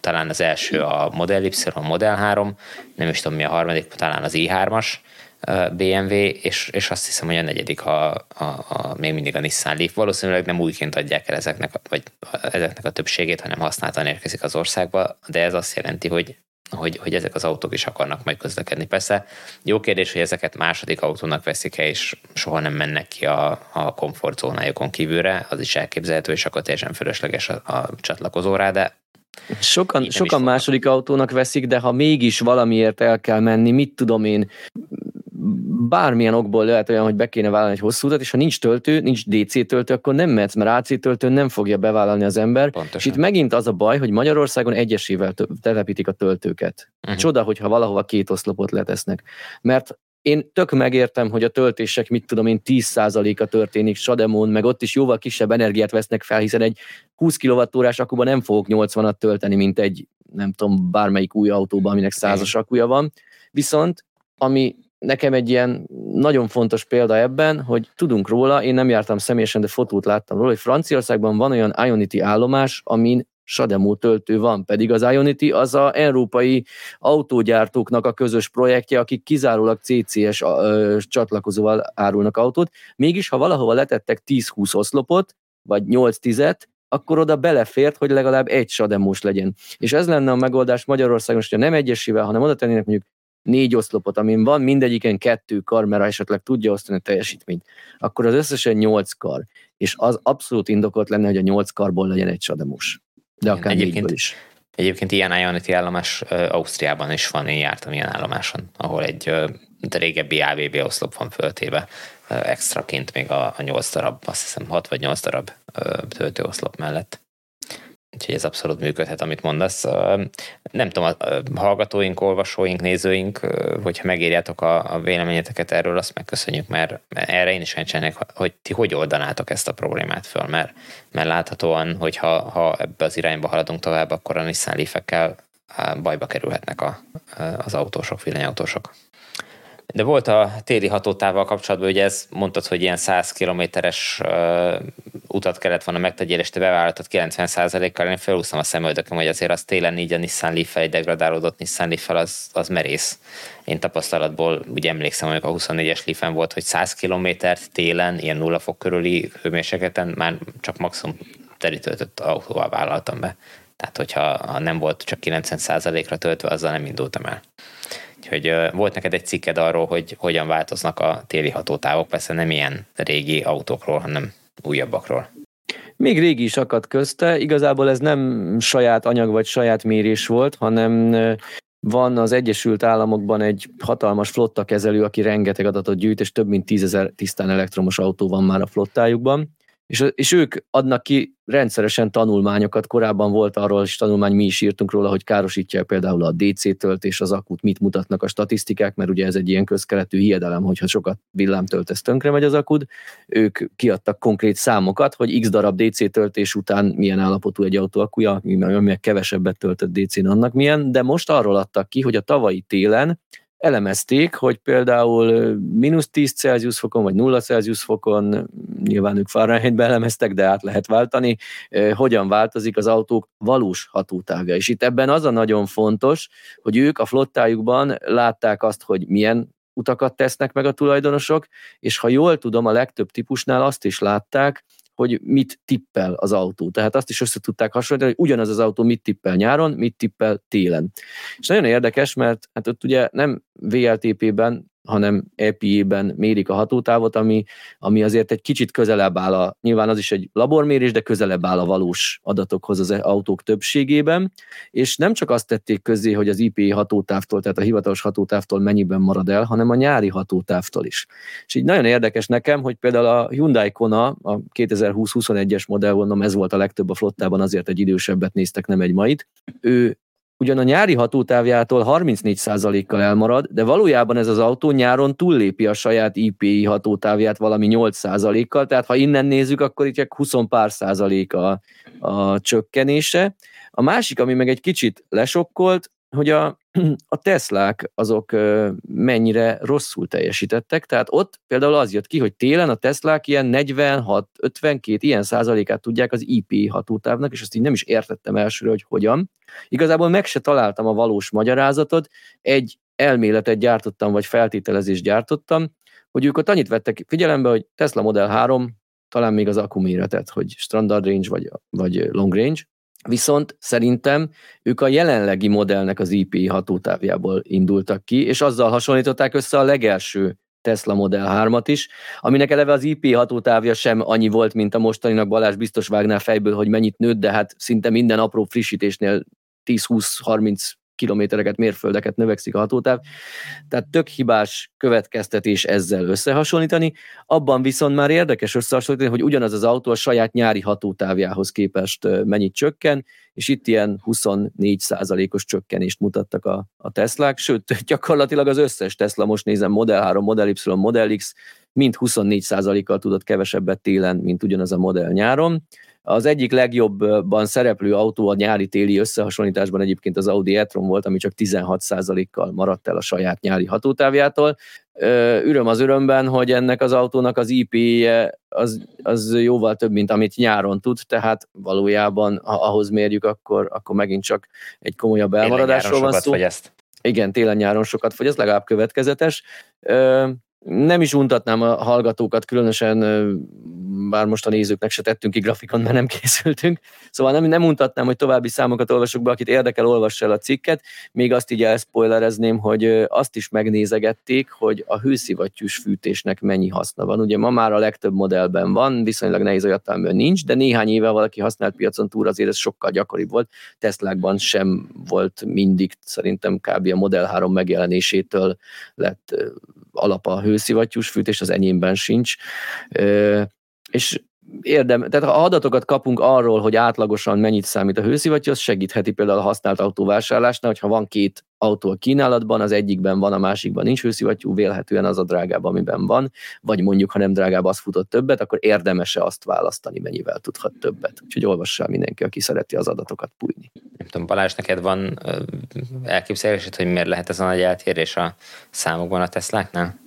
talán az első a Model Y, a Model 3, nem is tudom mi a harmadik, talán az i3-as BMW, és, és azt hiszem, hogy a negyedik a, a, a, még mindig a Nissan Leaf. Valószínűleg nem újként adják el ezeknek, vagy ezeknek a többségét, hanem használtan érkezik az országba, de ez azt jelenti, hogy hogy, hogy ezek az autók is akarnak majd közlekedni. Persze jó kérdés, hogy ezeket második autónak veszik-e, és soha nem mennek ki a, a komfortzónájukon kívülre, az is elképzelhető, és akkor teljesen fölösleges a, a csatlakozó rá, de Sokan, sokan második autónak veszik, de ha mégis valamiért el kell menni, mit tudom én, bármilyen okból lehet olyan, hogy be kéne vállalni egy hosszú utat, és ha nincs töltő, nincs DC töltő, akkor nem mehetsz, mert AC töltő nem fogja bevállalni az ember. Pontosan. És itt megint az a baj, hogy Magyarországon egyesével telepítik a töltőket. Uh-huh. Csoda, hogyha valahova két oszlopot letesznek. Mert én tök megértem, hogy a töltések, mit tudom én, 10%-a történik Sademon, meg ott is jóval kisebb energiát vesznek fel, hiszen egy 20 kWh akuban nem fogok 80-at tölteni, mint egy, nem tudom, bármelyik új autóban, aminek százas akuja van. Viszont, ami nekem egy ilyen nagyon fontos példa ebben, hogy tudunk róla, én nem jártam személyesen, de fotót láttam róla, hogy Franciaországban van olyan Ionity állomás, amin Sademo töltő van, pedig az Ionity az a európai autógyártóknak a közös projektje, akik kizárólag CCS csatlakozóval árulnak autót. Mégis, ha valahova letettek 10-20 oszlopot, vagy 8-10-et, akkor oda belefért, hogy legalább egy sademós legyen. És ez lenne a megoldás Magyarországon, hogyha nem egyesével, hanem oda tennének mondjuk négy oszlopot, amin van, mindegyiken kettő kar, mert esetleg tudja osztani a teljesítményt, akkor az összesen nyolc kar. És az abszolút indokolt lenne, hogy a nyolc karból legyen egy sademos. De akár egyébként, is. Egyébként ilyen Ionity állomás Ausztriában is van, én jártam ilyen állomáson, ahol egy de régebbi AVB oszlop van föltéve extraként még a, a 8 darab, azt hiszem 6 vagy 8 darab töltőoszlop mellett. Úgyhogy ez abszolút működhet, amit mondasz. Nem tudom, a hallgatóink, olvasóink, nézőink, hogyha megírjátok a, véleményeteket erről, azt megköszönjük, mert erre én is kíváncsi hogy ti hogy oldanátok ezt a problémát föl, mert, mert láthatóan, hogy ha, ebbe az irányba haladunk tovább, akkor a Nissan Leaf-ekkel bajba kerülhetnek a, az autósok, villanyautósok. De volt a téli hatótával kapcsolatban, hogy ez mondtad, hogy ilyen 100 kilométeres uh, utat kellett volna megtegyél, és te bevállaltad 90%-kal, én felúsztam a szemöldököm, hogy azért az télen így a Nissan leaf egy degradálódott Nissan leaf az, az merész. Én tapasztalatból úgy emlékszem, amikor a 24-es leaf volt, hogy 100 kilométert télen, ilyen nulla fok körüli hőmérsékleten már csak maximum terítöltött autóval vállaltam be. Tehát, hogyha ha nem volt csak 90%-ra töltve, azzal nem indultam el. Úgyhogy volt neked egy cikked arról, hogy hogyan változnak a téli hatótávok, persze nem ilyen régi autókról, hanem újabbakról. Még régi is akadt közte, igazából ez nem saját anyag vagy saját mérés volt, hanem van az Egyesült Államokban egy hatalmas flotta kezelő, aki rengeteg adatot gyűjt, és több mint tízezer tisztán elektromos autó van már a flottájukban és, és ők adnak ki rendszeresen tanulmányokat, korábban volt arról is tanulmány, mi is írtunk róla, hogy károsítja például a DC töltés, az akut, mit mutatnak a statisztikák, mert ugye ez egy ilyen közkeletű hiedelem, hogyha sokat villám töltesz, tönkre megy az akud. Ők kiadtak konkrét számokat, hogy x darab DC töltés után milyen állapotú egy autó akuja, meg kevesebbet töltött DC-n annak milyen, de most arról adtak ki, hogy a tavalyi télen elemezték, hogy például mínusz 10 Celsius fokon, vagy 0 Celsius fokon, nyilván ők Fahrenheitbe elemeztek, de át lehet váltani, hogyan változik az autók valós hatótávja. És itt ebben az a nagyon fontos, hogy ők a flottájukban látták azt, hogy milyen utakat tesznek meg a tulajdonosok, és ha jól tudom, a legtöbb típusnál azt is látták, hogy mit tippel az autó. Tehát azt is össze tudták hasonlítani, hogy ugyanaz az autó mit tippel nyáron, mit tippel télen. És nagyon érdekes, mert hát ott ugye nem VLTP-ben hanem EPI-ben mérik a hatótávot, ami, ami azért egy kicsit közelebb áll a, nyilván az is egy labormérés, de közelebb áll a valós adatokhoz az autók többségében, és nem csak azt tették közzé, hogy az IPI hatótávtól, tehát a hivatalos hatótávtól mennyiben marad el, hanem a nyári hatótávtól is. És így nagyon érdekes nekem, hogy például a Hyundai Kona, a 2020-21-es modell, mondom, ez volt a legtöbb a flottában, azért egy idősebbet néztek, nem egy mait. Ő ugyan a nyári hatótávjától 34%-kal elmarad, de valójában ez az autó nyáron túllépi a saját IPI hatótávját valami 8%-kal, tehát ha innen nézzük, akkor itt csak 20 pár százalék a, a csökkenése. A másik, ami meg egy kicsit lesokkolt, hogy a, a Teslák azok mennyire rosszul teljesítettek, tehát ott például az jött ki, hogy télen a Teslák ilyen 46-52 ilyen százalékát tudják az IP hatótávnak, és ezt így nem is értettem elsőre, hogy hogyan. Igazából meg se találtam a valós magyarázatot, egy elméletet gyártottam, vagy feltételezést gyártottam, hogy ők ott annyit vettek figyelembe, hogy Tesla Model 3 talán még az akkuméretet, hogy standard range vagy, vagy long range, Viszont szerintem ők a jelenlegi modellnek az IPI hatótávjából indultak ki, és azzal hasonlították össze a legelső Tesla Model 3-at is, aminek eleve az IP hatótávja sem annyi volt, mint a mostaninak Balázs biztos vágnál fejből, hogy mennyit nőtt, de hát szinte minden apró frissítésnél 10-20-30 kilométereket, mérföldeket növekszik a hatótáv. Tehát tök hibás következtetés ezzel összehasonlítani. Abban viszont már érdekes összehasonlítani, hogy ugyanaz az autó a saját nyári hatótávjához képest mennyit csökken, és itt ilyen 24 os csökkenést mutattak a, a Teslák, sőt, gyakorlatilag az összes Tesla, most nézem, Model 3, Model Y, Model X, mind 24 kal tudott kevesebbet télen, mint ugyanaz a modell nyáron. Az egyik legjobban szereplő autó a nyári-téli összehasonlításban egyébként az Audi e-tron volt, ami csak 16%-kal maradt el a saját nyári hatótávjától. Öröm az örömben, hogy ennek az autónak az IP-je az, az jóval több, mint amit nyáron tud, tehát valójában, ha ahhoz mérjük, akkor, akkor megint csak egy komolyabb elmaradásról van szó. Fogyaszt. Igen, télen-nyáron sokat fogy, ez legalább következetes nem is untatnám a hallgatókat, különösen bár most a nézőknek se tettünk ki grafikon, mert nem készültünk. Szóval nem, nem untatnám, hogy további számokat olvasok be, akit érdekel, olvassa el a cikket. Még azt így elspoilerezném, hogy azt is megnézegették, hogy a hőszivattyús fűtésnek mennyi haszna van. Ugye ma már a legtöbb modellben van, viszonylag nehéz olyat, nincs, de néhány éve valaki használt piacon túl, azért ez sokkal gyakoribb volt. Teslákban sem volt mindig, szerintem kb. a Model 3 megjelenésétől lett alap a hőszivattyús fűtés, az enyémben sincs. És érdem, tehát ha adatokat kapunk arról, hogy átlagosan mennyit számít a hőszivattyú, az segítheti például a használt autóvásárlásnál, hogyha van két autó a kínálatban, az egyikben van, a másikban nincs hőszivattyú, vélhetően az a drágább, amiben van, vagy mondjuk, ha nem drágább, az futott többet, akkor érdemese azt választani, mennyivel tudhat többet. Úgyhogy olvassál mindenki, aki szereti az adatokat pújni. Nem tudom, Balázs, neked van elképzelésed, hogy miért lehet ez a nagy eltérés a számokban a Tesláknál?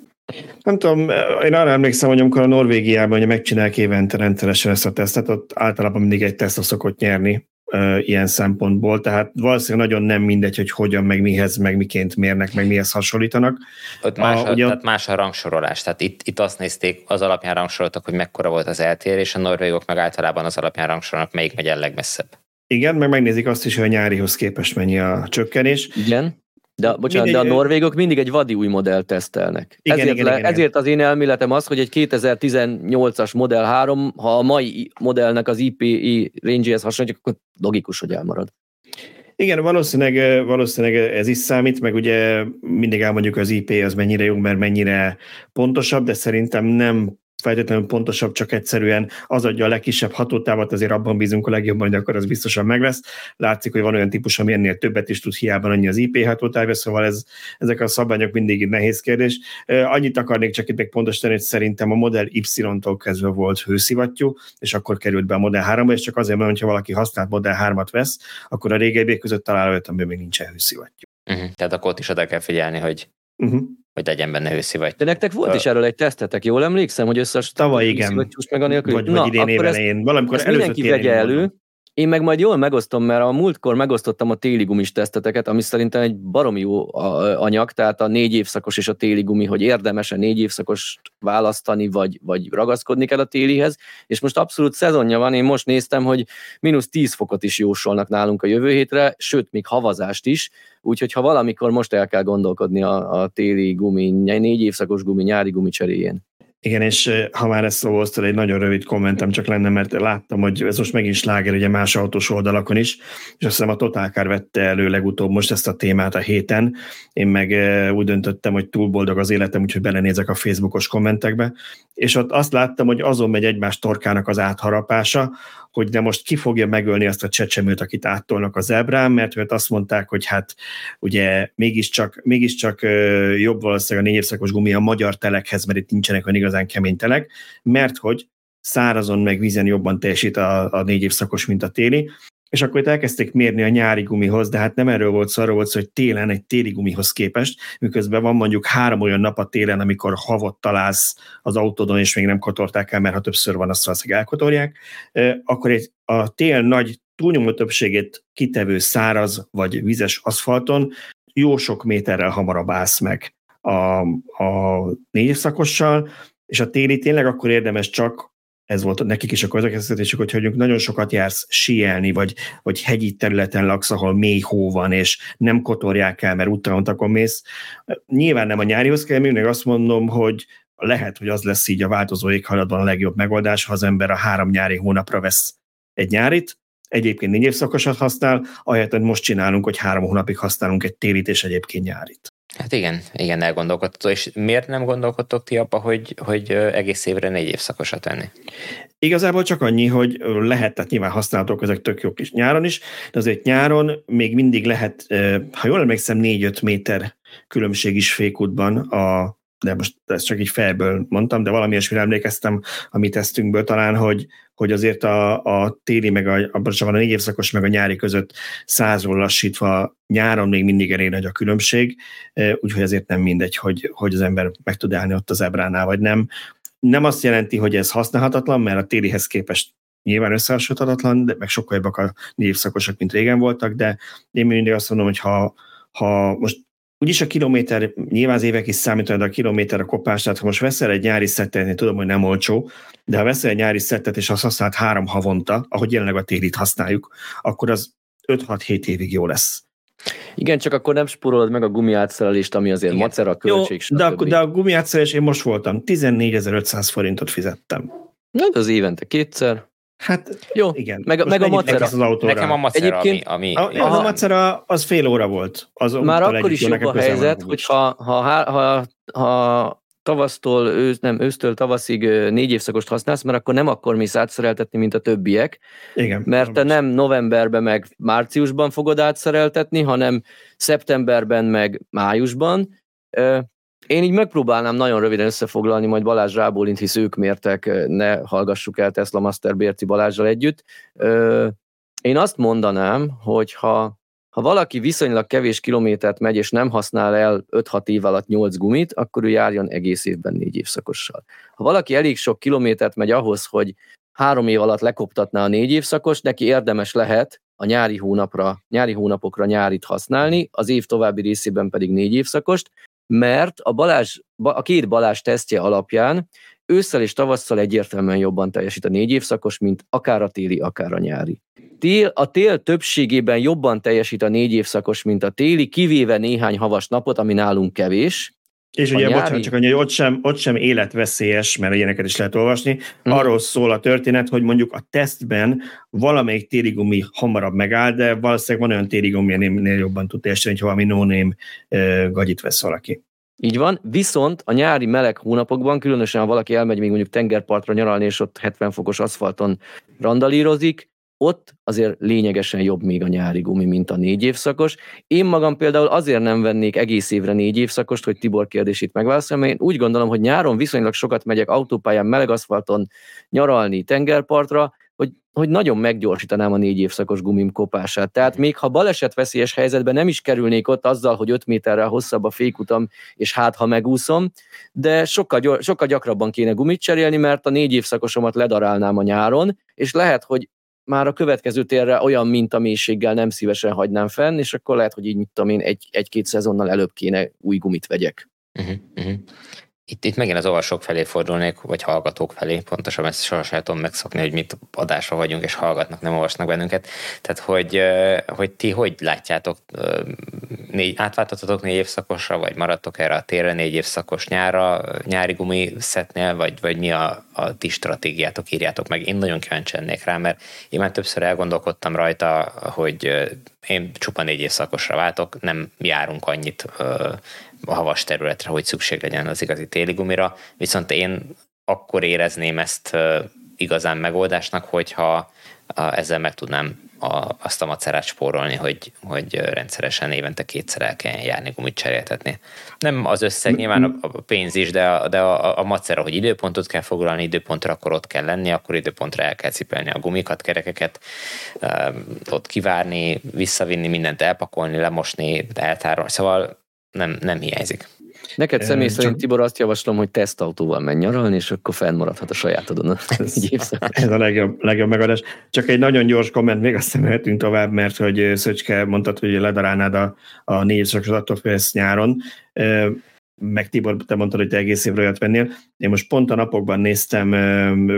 Nem tudom, én arra emlékszem, hogy amikor a Norvégiában hogy megcsinálják évente rendszeresen ezt a tesztet, ott általában mindig egy Tesla szokott nyerni uh, ilyen szempontból, tehát valószínűleg nagyon nem mindegy, hogy hogyan, meg mihez, meg miként mérnek, meg mihez hasonlítanak. Ott más, a, ugye, tehát más a rangsorolás, tehát itt, itt azt nézték, az alapján rangsoroltak, hogy mekkora volt az eltérés, a norvégok meg általában az alapján rangsorolnak, melyik megy a legmesszebb. Igen, meg megnézik azt is, hogy a nyárihoz képest mennyi a csökkenés. Igen. De, bocsánat, mindig, de a norvégok mindig egy vadi új modell tesztelnek. Igen, ezért, igen, le, igen, ezért az én elméletem az, hogy egy 2018-as Model 3, ha a mai modellnek az IPI range-hez hasonlítjuk, akkor logikus, hogy elmarad. Igen, valószínűleg, valószínűleg ez is számít, meg ugye mindig elmondjuk az IP az mennyire jó, mert mennyire pontosabb, de szerintem nem feltétlenül pontosabb, csak egyszerűen az adja a legkisebb hatótávat, azért abban bízunk a legjobban, hogy akkor az biztosan meg lesz. Látszik, hogy van olyan típus, ami ennél többet is tud, hiába annyi az IP hatótávja, szóval ez, ezek a szabályok mindig nehéz kérdés. Annyit akarnék csak itt még pontosítani, hogy szerintem a Model Y-tól kezdve volt hőszivattyú, és akkor került be a Model 3 és csak azért, mert ha valaki használt Model 3-at vesz, akkor a régebbiek között talál olyat, amiben még nincsen hőszivattyú. Uh-huh. Tehát akkor ott is oda kell figyelni, hogy uh-huh hogy legyen benne vagy. De nektek volt is erről egy tesztetek, jól emlékszem, hogy összes Tavaly igen. meg a nélkül. Vagy, Na, vagy idén éven én. Valamikor ezt mindenki vegye elő. Én meg majd jól megosztom, mert a múltkor megosztottam a téli gumis teszteteket, ami szerintem egy baromi jó anyag, tehát a négy évszakos és a téli gumi, hogy érdemes-e négy évszakos választani, vagy, vagy ragaszkodni kell a télihez, és most abszolút szezonja van, én most néztem, hogy mínusz 10 fokot is jósolnak nálunk a jövő hétre, sőt, még havazást is, úgyhogy ha valamikor most el kell gondolkodni a, a téli gumi, négy évszakos gumi, nyári gumi cseréjén. Igen, és ha már ezt szóval egy nagyon rövid kommentem csak lenne, mert láttam, hogy ez most megint sláger ugye más autós oldalakon is, és azt hiszem a Totálkár vette elő legutóbb most ezt a témát a héten. Én meg úgy döntöttem, hogy túl boldog az életem, úgyhogy belenézek a Facebookos kommentekbe, és ott azt láttam, hogy azon megy egymás torkának az átharapása, hogy de most ki fogja megölni azt a csecsemőt, akit áttolnak az ebrán, mert, mert azt mondták, hogy hát ugye mégiscsak, mégiscsak jobb valószínűleg a négy évszakos gumi a magyar telekhez, mert itt nincsenek olyan igazán kemény telek, mert hogy szárazon meg vízen jobban teljesít a, a négy évszakos, mint a téli, és akkor itt elkezdték mérni a nyári gumihoz, de hát nem erről volt szó, arról volt szó, hogy télen egy téli gumihoz képest, miközben van mondjuk három olyan nap a télen, amikor havot találsz az autódon, és még nem kotorták el, mert ha többször van, azt valószínűleg elkotorják, akkor egy, a tél nagy túlnyomó többségét kitevő száraz vagy vizes aszfalton jó sok méterrel hamarabb állsz meg a, a négy szakossal, és a téli tényleg akkor érdemes csak ez volt nekik is a közlekedésük, hogy hogy nagyon sokat jársz síelni, vagy, vagy hegyi területen laksz, ahol mély hó van, és nem kotorják el, mert úttalontakon mész. Nyilván nem a nyárihoz kell, még azt mondom, hogy lehet, hogy az lesz így a változó éghajlatban a legjobb megoldás, ha az ember a három nyári hónapra vesz egy nyárit, egyébként négy évszakosat használ, ahelyett, hogy most csinálunk, hogy három hónapig használunk egy télit és egyébként nyárit. Hát igen, igen, elgondolkodható. És miért nem gondolkodtok ti abba, hogy, hogy egész évre négy évszakosat tenni? Igazából csak annyi, hogy lehet, tehát nyilván használhatók ezek tök jók is nyáron is, de azért nyáron még mindig lehet, ha jól emlékszem, 4-5 méter különbség is fékútban a de most ezt csak így fejből mondtam, de valami ilyesmire emlékeztem a mi tesztünkből talán, hogy, hogy azért a, a téli, meg a, a, a négy évszakos, meg a nyári között százról lassítva nyáron még mindig elég nagy a különbség, e, úgyhogy ezért nem mindegy, hogy, hogy az ember meg tud állni ott az ebránál, vagy nem. Nem azt jelenti, hogy ez használhatatlan, mert a télihez képest nyilván összehasonlíthatatlan, de meg sokkal jobbak a négy évszakosok, mint régen voltak, de én mindig azt mondom, hogy ha, ha most Úgyis a kilométer, nyilván az évek is számítanak, a kilométer a kopás, tehát ha most veszel egy nyári szettet, én tudom, hogy nem olcsó, de ha veszel egy nyári szettet, és azt használt három havonta, ahogy jelenleg a télit használjuk, akkor az 5-6-7 évig jó lesz. Igen, csak akkor nem spórolod meg a gumiátszerelést, ami azért Igen. macera, költség, Jó, de, a, de a gumiátszerelés én most voltam, 14.500 forintot fizettem. Na, az évente kétszer. Hát jó, igen. Meg, meg a macera. Az autóra. Nekem a macera, Egyébként, ami... ami a, az a macera, az fél óra volt. Az már akkor is jobb a helyzet, hogy ha, ha, ha, ha tavasztól, ősz, nem, ősztől tavaszig négy évszakost használsz, mert akkor nem akkor mész átszereltetni, mint a többiek. Igen. Mert te nem novemberben meg márciusban fogod átszereltetni, hanem szeptemberben meg májusban. Én így megpróbálnám nagyon röviden összefoglalni, majd Balázs rábólint, hisz ők mértek, ne hallgassuk el Tesla Master Bérci Balázsral együtt. Én azt mondanám, hogy ha, ha valaki viszonylag kevés kilométert megy, és nem használ el 5-6 év alatt 8 gumit, akkor ő járjon egész évben 4 évszakossal. Ha valaki elég sok kilométert megy ahhoz, hogy három év alatt lekoptatná a négy évszakos, neki érdemes lehet a nyári hónapra, nyári hónapokra nyárit használni, az év további részében pedig négy évszakost, mert a, Balázs, a két Balázs tesztje alapján ősszel és tavasszal egyértelműen jobban teljesít a négy évszakos, mint akár a téli, akár a nyári. Tél, a tél többségében jobban teljesít a négy évszakos, mint a téli, kivéve néhány havas napot, ami nálunk kevés, és ugye, nyári... bocsánat, csak annyi, hogy ott sem, ott sem életveszélyes, mert ilyeneket is lehet olvasni. Mm. Arról szól a történet, hogy mondjuk a tesztben valamelyik térigumi hamarabb megáll, de valószínűleg van olyan térigumi, aminél jobban tud teljesíteni, hogy valami no-name gagyit vesz valaki. Így van, viszont a nyári meleg hónapokban, különösen ha valaki elmegy még mondjuk tengerpartra nyaralni, és ott 70 fokos aszfalton randalírozik, ott azért lényegesen jobb még a nyári gumi, mint a négy évszakos. Én magam például azért nem vennék egész évre négy évszakost, hogy Tibor kérdését megválaszolom, mert én úgy gondolom, hogy nyáron viszonylag sokat megyek autópályán, meleg aszfalton nyaralni tengerpartra, hogy, hogy nagyon meggyorsítanám a négy évszakos gumim kopását. Tehát még ha baleset veszélyes helyzetben nem is kerülnék ott azzal, hogy 5 méterrel hosszabb a fékutam, és hát ha megúszom, de sokkal, gyor, sokkal gyakrabban kéne gumit cserélni, mert a négy évszakosomat ledarálnám a nyáron, és lehet, hogy már a következő térre olyan mintamélységgel nem szívesen hagynám fenn, és akkor lehet, hogy így, mit tudom én, egy, egy-két szezonnal előbb kéne új gumit vegyek. Uh-huh, uh-huh itt, itt megint az olvasók felé fordulnék, vagy hallgatók felé, pontosan ezt sohasem tudom megszokni, hogy mit adásra vagyunk, és hallgatnak, nem olvasnak bennünket. Tehát, hogy, hogy ti hogy látjátok, négy, átváltottatok négy évszakosra, vagy maradtok erre a térre négy évszakos nyára, nyári gumi szetnél, vagy, vagy mi a, a ti stratégiátok, írjátok meg. Én nagyon kíváncsi lennék rá, mert én már többször elgondolkodtam rajta, hogy én csupa négy évszakosra váltok, nem járunk annyit a havas területre, hogy szükség legyen az igazi téli gumira, viszont én akkor érezném ezt igazán megoldásnak, hogyha ezzel meg tudnám a, azt a macerát spórolni, hogy, hogy rendszeresen évente kétszer el kelljen járni gumit cseréltetni. Nem az összeg, nyilván a pénz is, de, a, de a, a macera, hogy időpontot kell foglalni, időpontra akkor ott kell lenni, akkor időpontra el kell cipelni a gumikat, kerekeket, ott kivárni, visszavinni, mindent elpakolni, lemosni, eltárolni, szóval nem, nem hiányzik. Neked személy Csak... szerint, Tibor, azt javaslom, hogy tesztautóval menj nyaralni, és akkor fennmaradhat a sajátodon ez, ez a legjobb, legjobb megadás. Csak egy nagyon gyors komment, még azt mehetünk tovább, mert hogy Szöcske mondtad, hogy ledarálnád a, a négy sorozatot nyáron meg Tibor, te mondtad, hogy te egész évre olyat vennél. Én most pont a napokban néztem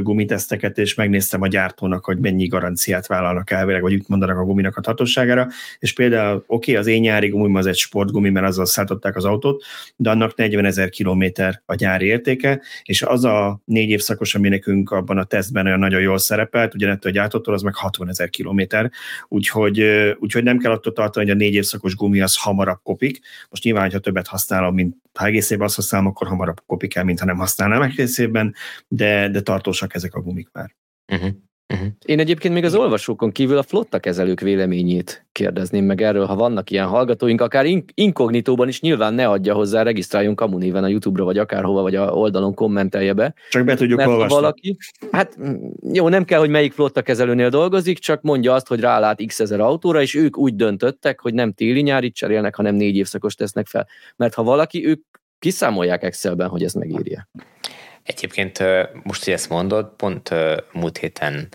gumiteszteket, és megnéztem a gyártónak, hogy mennyi garanciát vállalnak elvileg, vagy úgy mondanak a guminak a hatóságára, és például oké, okay, az én nyári gumim az egy sportgumi, mert azzal szállították az autót, de annak 40 ezer kilométer a gyári értéke, és az a négy évszakos, ami nekünk abban a tesztben olyan nagyon jól szerepelt, ugyanettől a gyártótól, az meg 60 ezer kilométer, úgyhogy, úgyhogy nem kell attól tartani, hogy a négy évszakos gumi az hamarabb kopik. Most nyilván, ha többet használom, mint ha egész évben azt használom, akkor hamarabb kopik el, mint ha nem használnám egész évben, de, de tartósak ezek a gumik már. Uh-huh. Uh-huh. Én egyébként még az olvasókon kívül a flotta kezelők véleményét kérdezném meg erről, ha vannak ilyen hallgatóink, akár in- inkognitóban is nyilván ne adja hozzá, regisztráljunk kamunéven a YouTube-ra, vagy akárhova, vagy a oldalon kommentelje be. Csak be tudjuk Mert olvasni. valaki, hát jó, nem kell, hogy melyik flotta kezelőnél dolgozik, csak mondja azt, hogy rálát x ezer autóra, és ők úgy döntöttek, hogy nem téli-nyári cserélnek, hanem négy évszakos tesznek fel. Mert ha valaki, ők kiszámolják Excelben, hogy ez megírja. Egyébként most, hogy ezt mondod, pont múlt héten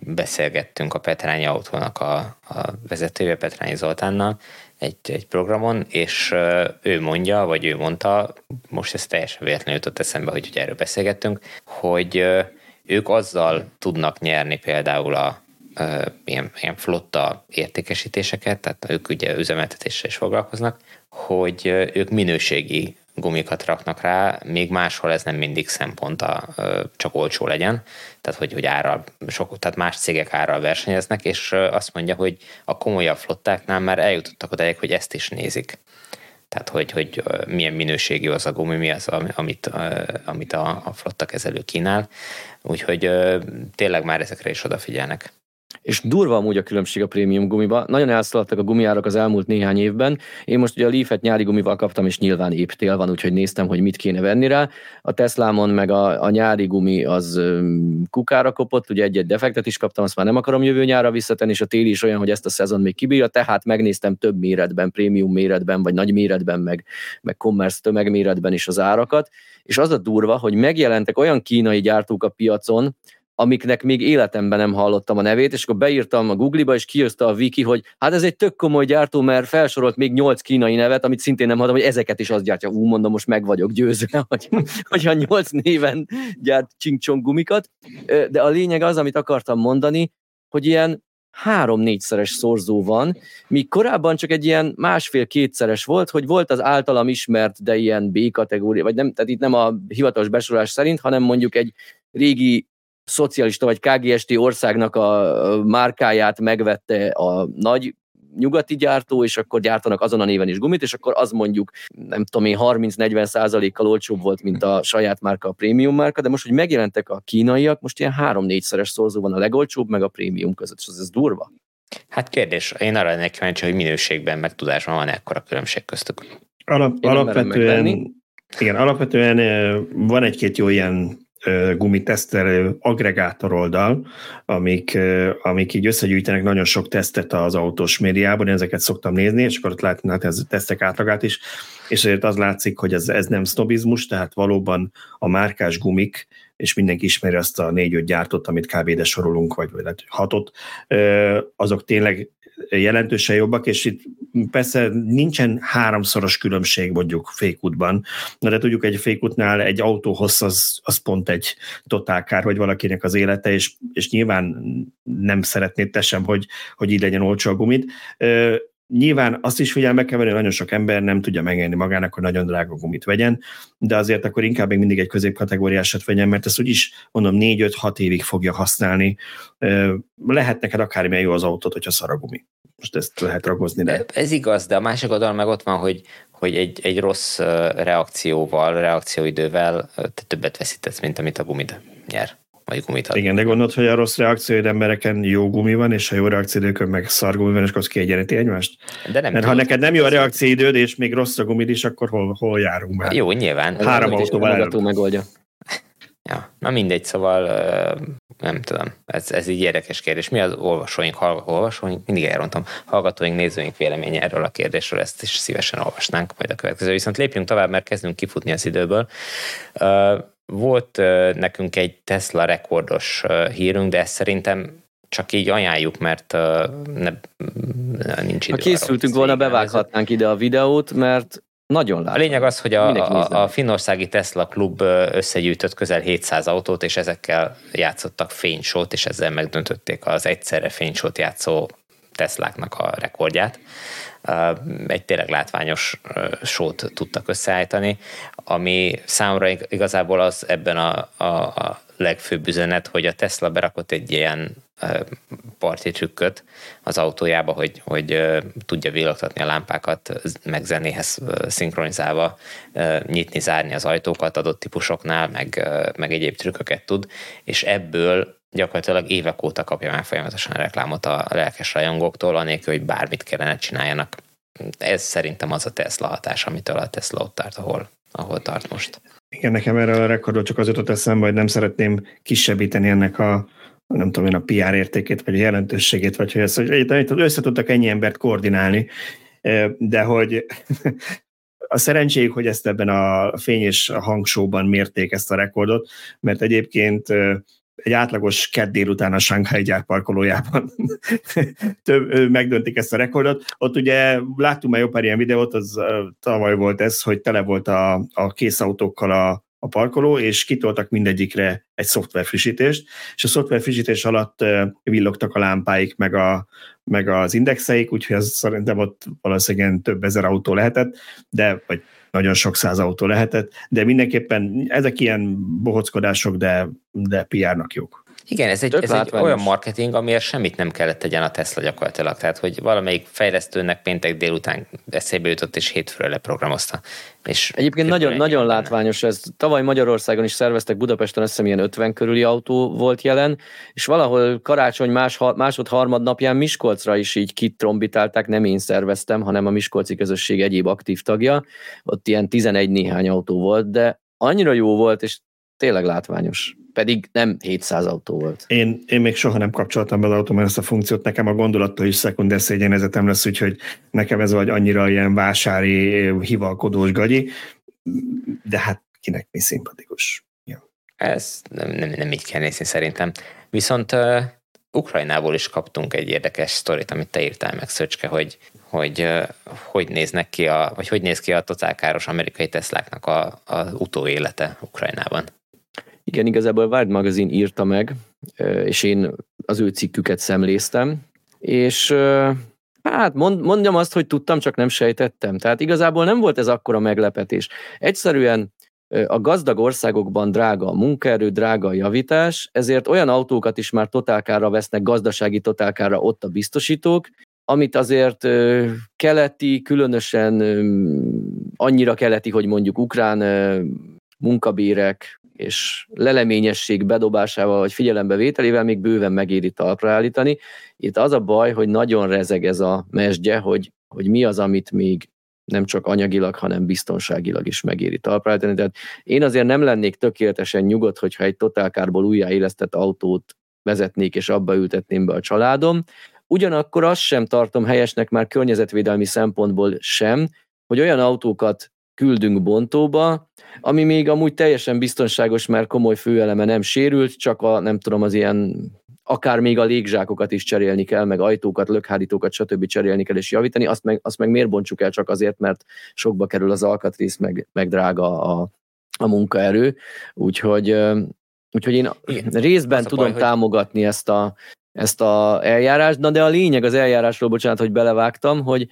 beszélgettünk a Petrányi autónak a, a vezetője, Petrányi Zoltánnal egy, egy programon, és ő mondja, vagy ő mondta, most ez teljesen véletlenül jutott eszembe, hogy ugye erről beszélgettünk, hogy ők azzal tudnak nyerni például a, ilyen, ilyen flotta értékesítéseket, tehát ők ugye üzemeltetéssel is foglalkoznak, hogy ők minőségi gumikat raknak rá, még máshol ez nem mindig szempont, a, csak olcsó legyen, tehát hogy, hogy árral, sok, tehát más cégek árral versenyeznek, és azt mondja, hogy a komolyabb flottáknál már eljutottak oda, hogy ezt is nézik. Tehát, hogy, hogy milyen minőségű az a gumi, mi az, amit, amit a, a flotta kezelő kínál. Úgyhogy tényleg már ezekre is odafigyelnek és durva amúgy a különbség a prémium gumiba. Nagyon elszaladtak a gumiárak az elmúlt néhány évben. Én most ugye a Leafet nyári gumival kaptam, és nyilván épp tél van, úgyhogy néztem, hogy mit kéne venni rá. A Teslámon meg a, a nyári gumi az kukára kopott, ugye egy-egy defektet is kaptam, azt már nem akarom jövő nyára visszatenni, és a téli is olyan, hogy ezt a szezon még kibírja, tehát megnéztem több méretben, prémium méretben, vagy nagy méretben, meg, meg commerce tömegméretben is az árakat, és az a durva, hogy megjelentek olyan kínai gyártók a piacon, amiknek még életemben nem hallottam a nevét, és akkor beírtam a Google-ba, és kiírta a Wiki, hogy hát ez egy tök komoly gyártó, mert felsorolt még nyolc kínai nevet, amit szintén nem hallottam, hogy ezeket is az gyártja. Ú, mondom, most meg vagyok győzve, hogy, hogy a nyolc néven gyárt csingcsong gumikat. De a lényeg az, amit akartam mondani, hogy ilyen három-négyszeres szorzó van, míg korábban csak egy ilyen másfél-kétszeres volt, hogy volt az általam ismert, de ilyen B kategória, vagy nem, tehát itt nem a hivatalos besorolás szerint, hanem mondjuk egy régi szocialista vagy KGST országnak a márkáját megvette a nagy nyugati gyártó, és akkor gyártanak azon a néven is gumit, és akkor az mondjuk, nem tudom én, 30-40 százalékkal olcsóbb volt, mint a saját márka, a prémium márka, de most, hogy megjelentek a kínaiak, most ilyen 3-4-szeres szorzó van a legolcsóbb, meg a prémium között, és ez, ez durva. Hát kérdés, én arra lennék kíváncsi, hogy minőségben, meg tudásban van ekkora különbség köztük. Alap, alapvetően, igen, alapvetően van egy-két jó ilyen gumitesztelő aggregátor oldal, amik, amik így összegyűjtenek nagyon sok tesztet az autós médiában, én ezeket szoktam nézni, és akkor ott látni hát ez tesztek átlagát is, és ezért az látszik, hogy ez, ez nem sznobizmus, tehát valóban a márkás gumik, és mindenki ismeri azt a négy-öt gyártot, amit kb. ide sorolunk, vagy, vagy lehet, hatot, azok tényleg jelentősen jobbak, és itt persze nincsen háromszoros különbség mondjuk fékútban, de tudjuk egy fékútnál egy autó hossz az, az pont egy totálkár, vagy valakinek az élete, és, és nyilván nem szeretnéd te sem, hogy, hogy így legyen olcsó a gumit. Nyilván azt is figyelme kell venni, nagyon sok ember nem tudja megengedni magának, hogy nagyon drága gumit vegyen, de azért akkor inkább még mindig egy középkategóriásat vegyen, mert ezt úgyis mondom 4-5-6 évig fogja használni. Lehet neked akármilyen jó az autót, hogyha szar a gumi. Most ezt lehet ragozni, de... Ez igaz, de a másik oldalon meg ott van, hogy, hogy egy, egy rossz reakcióval, reakcióidővel te többet veszítesz, mint amit a gumid nyer. Vagy gumit adni. Igen, de gondolod, hogy a rossz reakcióid embereken jó gumi van, és a jó reakcióidőkön meg szar gumi van, és akkor az kiegyenlíti egymást? De nem Mert ha neked nem jó a reakcióidőd, és még rossz a gumid is, akkor hol, hol járunk már? Jó, nyilván. Három autóval megoldja. Ja, na mindegy, szóval nem tudom, ez, ez így érdekes kérdés. Mi az olvasóink, hall, olvasóink, mindig elrontom, hallgatóink, nézőink véleménye erről a kérdésről, ezt is szívesen olvasnánk majd a következő. Viszont lépjünk tovább, mert kezdünk kifutni az időből. Volt nekünk egy Tesla rekordos hírünk, de ezt szerintem csak így ajánljuk, mert ö, ne, nincs idő. Ha készültünk volna, bevághatnánk ide a videót, mert nagyon A látom. lényeg az, hogy a, a, a finnországi Tesla klub összegyűjtött közel 700 autót, és ezekkel játszottak fénysót, és ezzel megdöntötték az egyszerre fénysót játszó Tesláknak a rekordját. Egy tényleg látványos sót tudtak összeállítani, ami számomra ig- igazából az ebben a, a, a legfőbb üzenet, hogy a Tesla berakott egy ilyen parti trükköt az autójába, hogy, hogy tudja villogtatni a lámpákat, meg zenéhez szinkronizálva nyitni, zárni az ajtókat adott típusoknál, meg, meg egyéb trükköket tud, és ebből gyakorlatilag évek óta kapja már folyamatosan reklámot a lelkes rajongóktól, anélkül, hogy bármit kellene csináljanak. Ez szerintem az a Tesla hatás, amitől a Tesla ott tart, ahol, ahol tart most. Igen, nekem erre a rekordról csak az jutott eszembe, hogy nem szeretném kisebbíteni ennek a nem tudom én, a PR értékét, vagy a jelentőségét, vagy hogy ezt, hogy össze tudtak ennyi embert koordinálni, de hogy a szerencséjük, hogy ezt ebben a fény és a hangsóban mérték ezt a rekordot, mert egyébként egy átlagos kedd délután a Shanghai gyár parkolójában több, megdöntik ezt a rekordot. Ott ugye láttunk már jó pár ilyen videót, az tavaly volt ez, hogy tele volt a, a készautókkal a, a parkoló, és kitoltak mindegyikre egy szoftverfrissítést, és a szoftverfrissítés alatt villogtak a lámpáik, meg, a, meg az indexeik, úgyhogy az szerintem ott valószínűleg több ezer autó lehetett, de vagy nagyon sok száz autó lehetett, de mindenképpen ezek ilyen bohockodások, de, de PR-nak jók. Igen, ez egy, ez egy olyan marketing, amiért semmit nem kellett tegyen a Tesla gyakorlatilag. Tehát, hogy valamelyik fejlesztőnek péntek délután eszébe jutott, és hétfőre leprogramozta. És Egyébként nagyon, nagyon látványos ez. Tavaly Magyarországon is szerveztek Budapesten, azt hiszem ilyen 50 körüli autó volt jelen, és valahol karácsony más, másod harmad napján Miskolcra is így kitrombitálták, nem én szerveztem, hanem a Miskolci közösség egyéb aktív tagja. Ott ilyen 11 néhány autó volt, de annyira jó volt, és tényleg látványos. Pedig nem 700 autó volt. Én, én még soha nem kapcsoltam be az autóban ezt a funkciót, nekem a gondolattól is szekunder szégyenezetem lesz, úgyhogy nekem ez vagy annyira ilyen vásári, hivalkodós gagyi, de hát kinek mi szimpatikus. Ja. Ez nem, nem, nem így kell nézni szerintem. Viszont uh, Ukrajnából is kaptunk egy érdekes sztorit, amit te írtál meg, Szöcske, hogy hogy uh, hogy néznek ki a, vagy hogy néz ki a totálkáros amerikai Tesláknak a, a utóélete Ukrajnában. Igen, igazából Wired Magazine írta meg, és én az ő cikküket szemléztem, és hát mond, mondjam azt, hogy tudtam, csak nem sejtettem. Tehát igazából nem volt ez akkora meglepetés. Egyszerűen a gazdag országokban drága a munkaerő, drága a javítás, ezért olyan autókat is már totálkára vesznek, gazdasági totálkára ott a biztosítók, amit azért keleti, különösen annyira keleti, hogy mondjuk ukrán munkabérek és leleményesség bedobásával vagy figyelembevételével még bőven megéri talpra állítani. Itt az a baj, hogy nagyon rezeg ez a mesdje, hogy, hogy mi az, amit még nem csak anyagilag, hanem biztonságilag is megéri talpra állítani. Tehát én azért nem lennék tökéletesen nyugodt, hogyha egy totálkárból újjáélesztett autót vezetnék és abba ültetném be a családom. Ugyanakkor azt sem tartom helyesnek már környezetvédelmi szempontból sem, hogy olyan autókat küldünk bontóba, ami még amúgy teljesen biztonságos, mert komoly főeleme nem sérült, csak a, nem tudom, az ilyen, akár még a légzsákokat is cserélni kell, meg ajtókat, lökhárítókat, stb. cserélni kell és javítani, azt meg, azt meg miért bontsuk el csak azért, mert sokba kerül az alkatrész, meg, meg drága a, a munkaerő. Úgyhogy, úgyhogy én részben tudom baj, támogatni hogy... ezt a, ezt a eljárást, na de a lényeg az eljárásról, bocsánat, hogy belevágtam, hogy?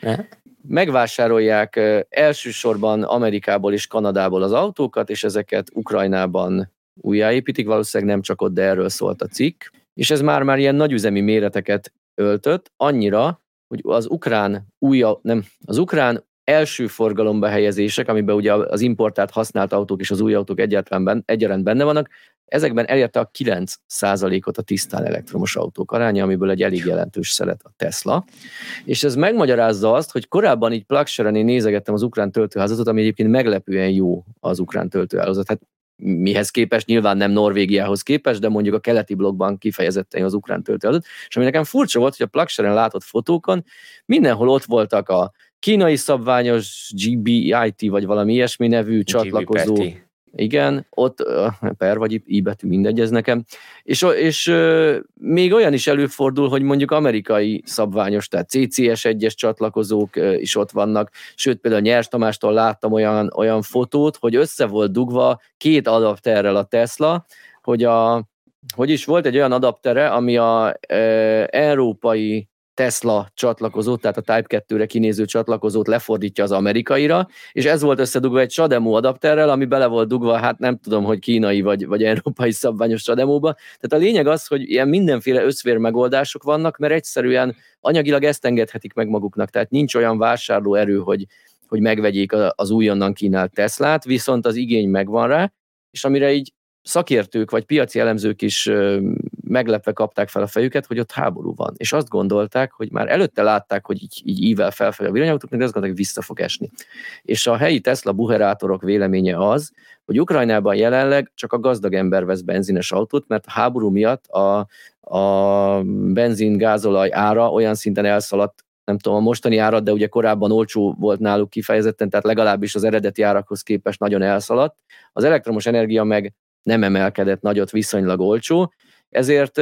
Megvásárolják elsősorban Amerikából és Kanadából az autókat, és ezeket Ukrajnában újjáépítik, valószínűleg nem csak ott, de erről szólt a cikk, és ez már-már ilyen nagyüzemi méreteket öltött, annyira, hogy az ukrán új, nem, az ukrán első forgalomba helyezések, amiben ugye az importált használt autók és az új autók egyaránt benne vannak, ezekben elérte a 9%-ot a tisztán elektromos autók aránya, amiből egy elég jelentős szelet a Tesla. És ez megmagyarázza azt, hogy korábban így én nézegettem az ukrán töltőházatot, ami egyébként meglepően jó az ukrán töltőházat. Hát mihez képest, nyilván nem Norvégiához képest, de mondjuk a keleti blogban kifejezetten az ukrán töltőházat. És ami nekem furcsa volt, hogy a Plugshare-en látott fotókon mindenhol ott voltak a kínai szabványos GBIT, vagy valami ilyesmi nevű csatlakozó. Igen, ott per vagy i betű, mindegy ez nekem. És, és még olyan is előfordul, hogy mondjuk amerikai szabványos, tehát CCS egyes csatlakozók is ott vannak, sőt például Nyers Tamástól láttam olyan, olyan fotót, hogy össze volt dugva két adapterrel a Tesla, hogy a hogy is volt egy olyan adaptere, ami a e, európai Tesla csatlakozót, tehát a Type 2-re kinéző csatlakozót lefordítja az amerikaira, és ez volt összedugva egy Sademo adapterrel, ami bele volt dugva, hát nem tudom, hogy kínai vagy, vagy európai szabványos Sademóba. Tehát a lényeg az, hogy ilyen mindenféle összvér megoldások vannak, mert egyszerűen anyagilag ezt engedhetik meg maguknak, tehát nincs olyan vásárló erő, hogy, hogy megvegyék az újonnan kínált Teslát, viszont az igény megvan rá, és amire így szakértők vagy piaci elemzők is meglepve kapták fel a fejüket, hogy ott háború van. És azt gondolták, hogy már előtte látták, hogy így, így ível felfelé a villanyautók, de azt gondolták, hogy vissza fog esni. És a helyi Tesla buherátorok véleménye az, hogy Ukrajnában jelenleg csak a gazdag ember vesz benzines autót, mert a háború miatt a, a benzin, gázolaj ára olyan szinten elszaladt nem tudom, a mostani árat, de ugye korábban olcsó volt náluk kifejezetten, tehát legalábbis az eredeti árakhoz képest nagyon elszaladt. Az elektromos energia meg nem emelkedett nagyot, viszonylag olcsó, ezért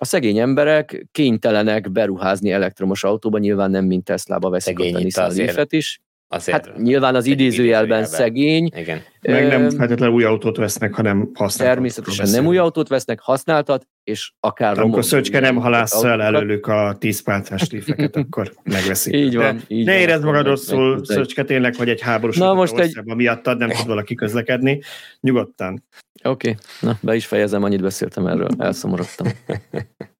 a szegény emberek kénytelenek beruházni elektromos autóba, nyilván nem mint Tesla-ba veszik ott a Nissan Leaf-et is. Azért hát nyilván az idézőjelben, idézőjelben szegény. Igen. Meg nem feltétlenül új autót vesznek, hanem használtat. Természetesen nem új autót vesznek, használtat, és akár Amikor Szöcske nem halász el előlük a 10 pálcás lífeket, akkor megveszik. Így van. De így ne érezd magad rosszul, Szöcske, tényleg, hogy egy háborús Na, most egy... miattad nem tud valaki közlekedni. Nyugodtan. Oké, okay. na be is fejezem, annyit beszéltem erről, elszomorodtam.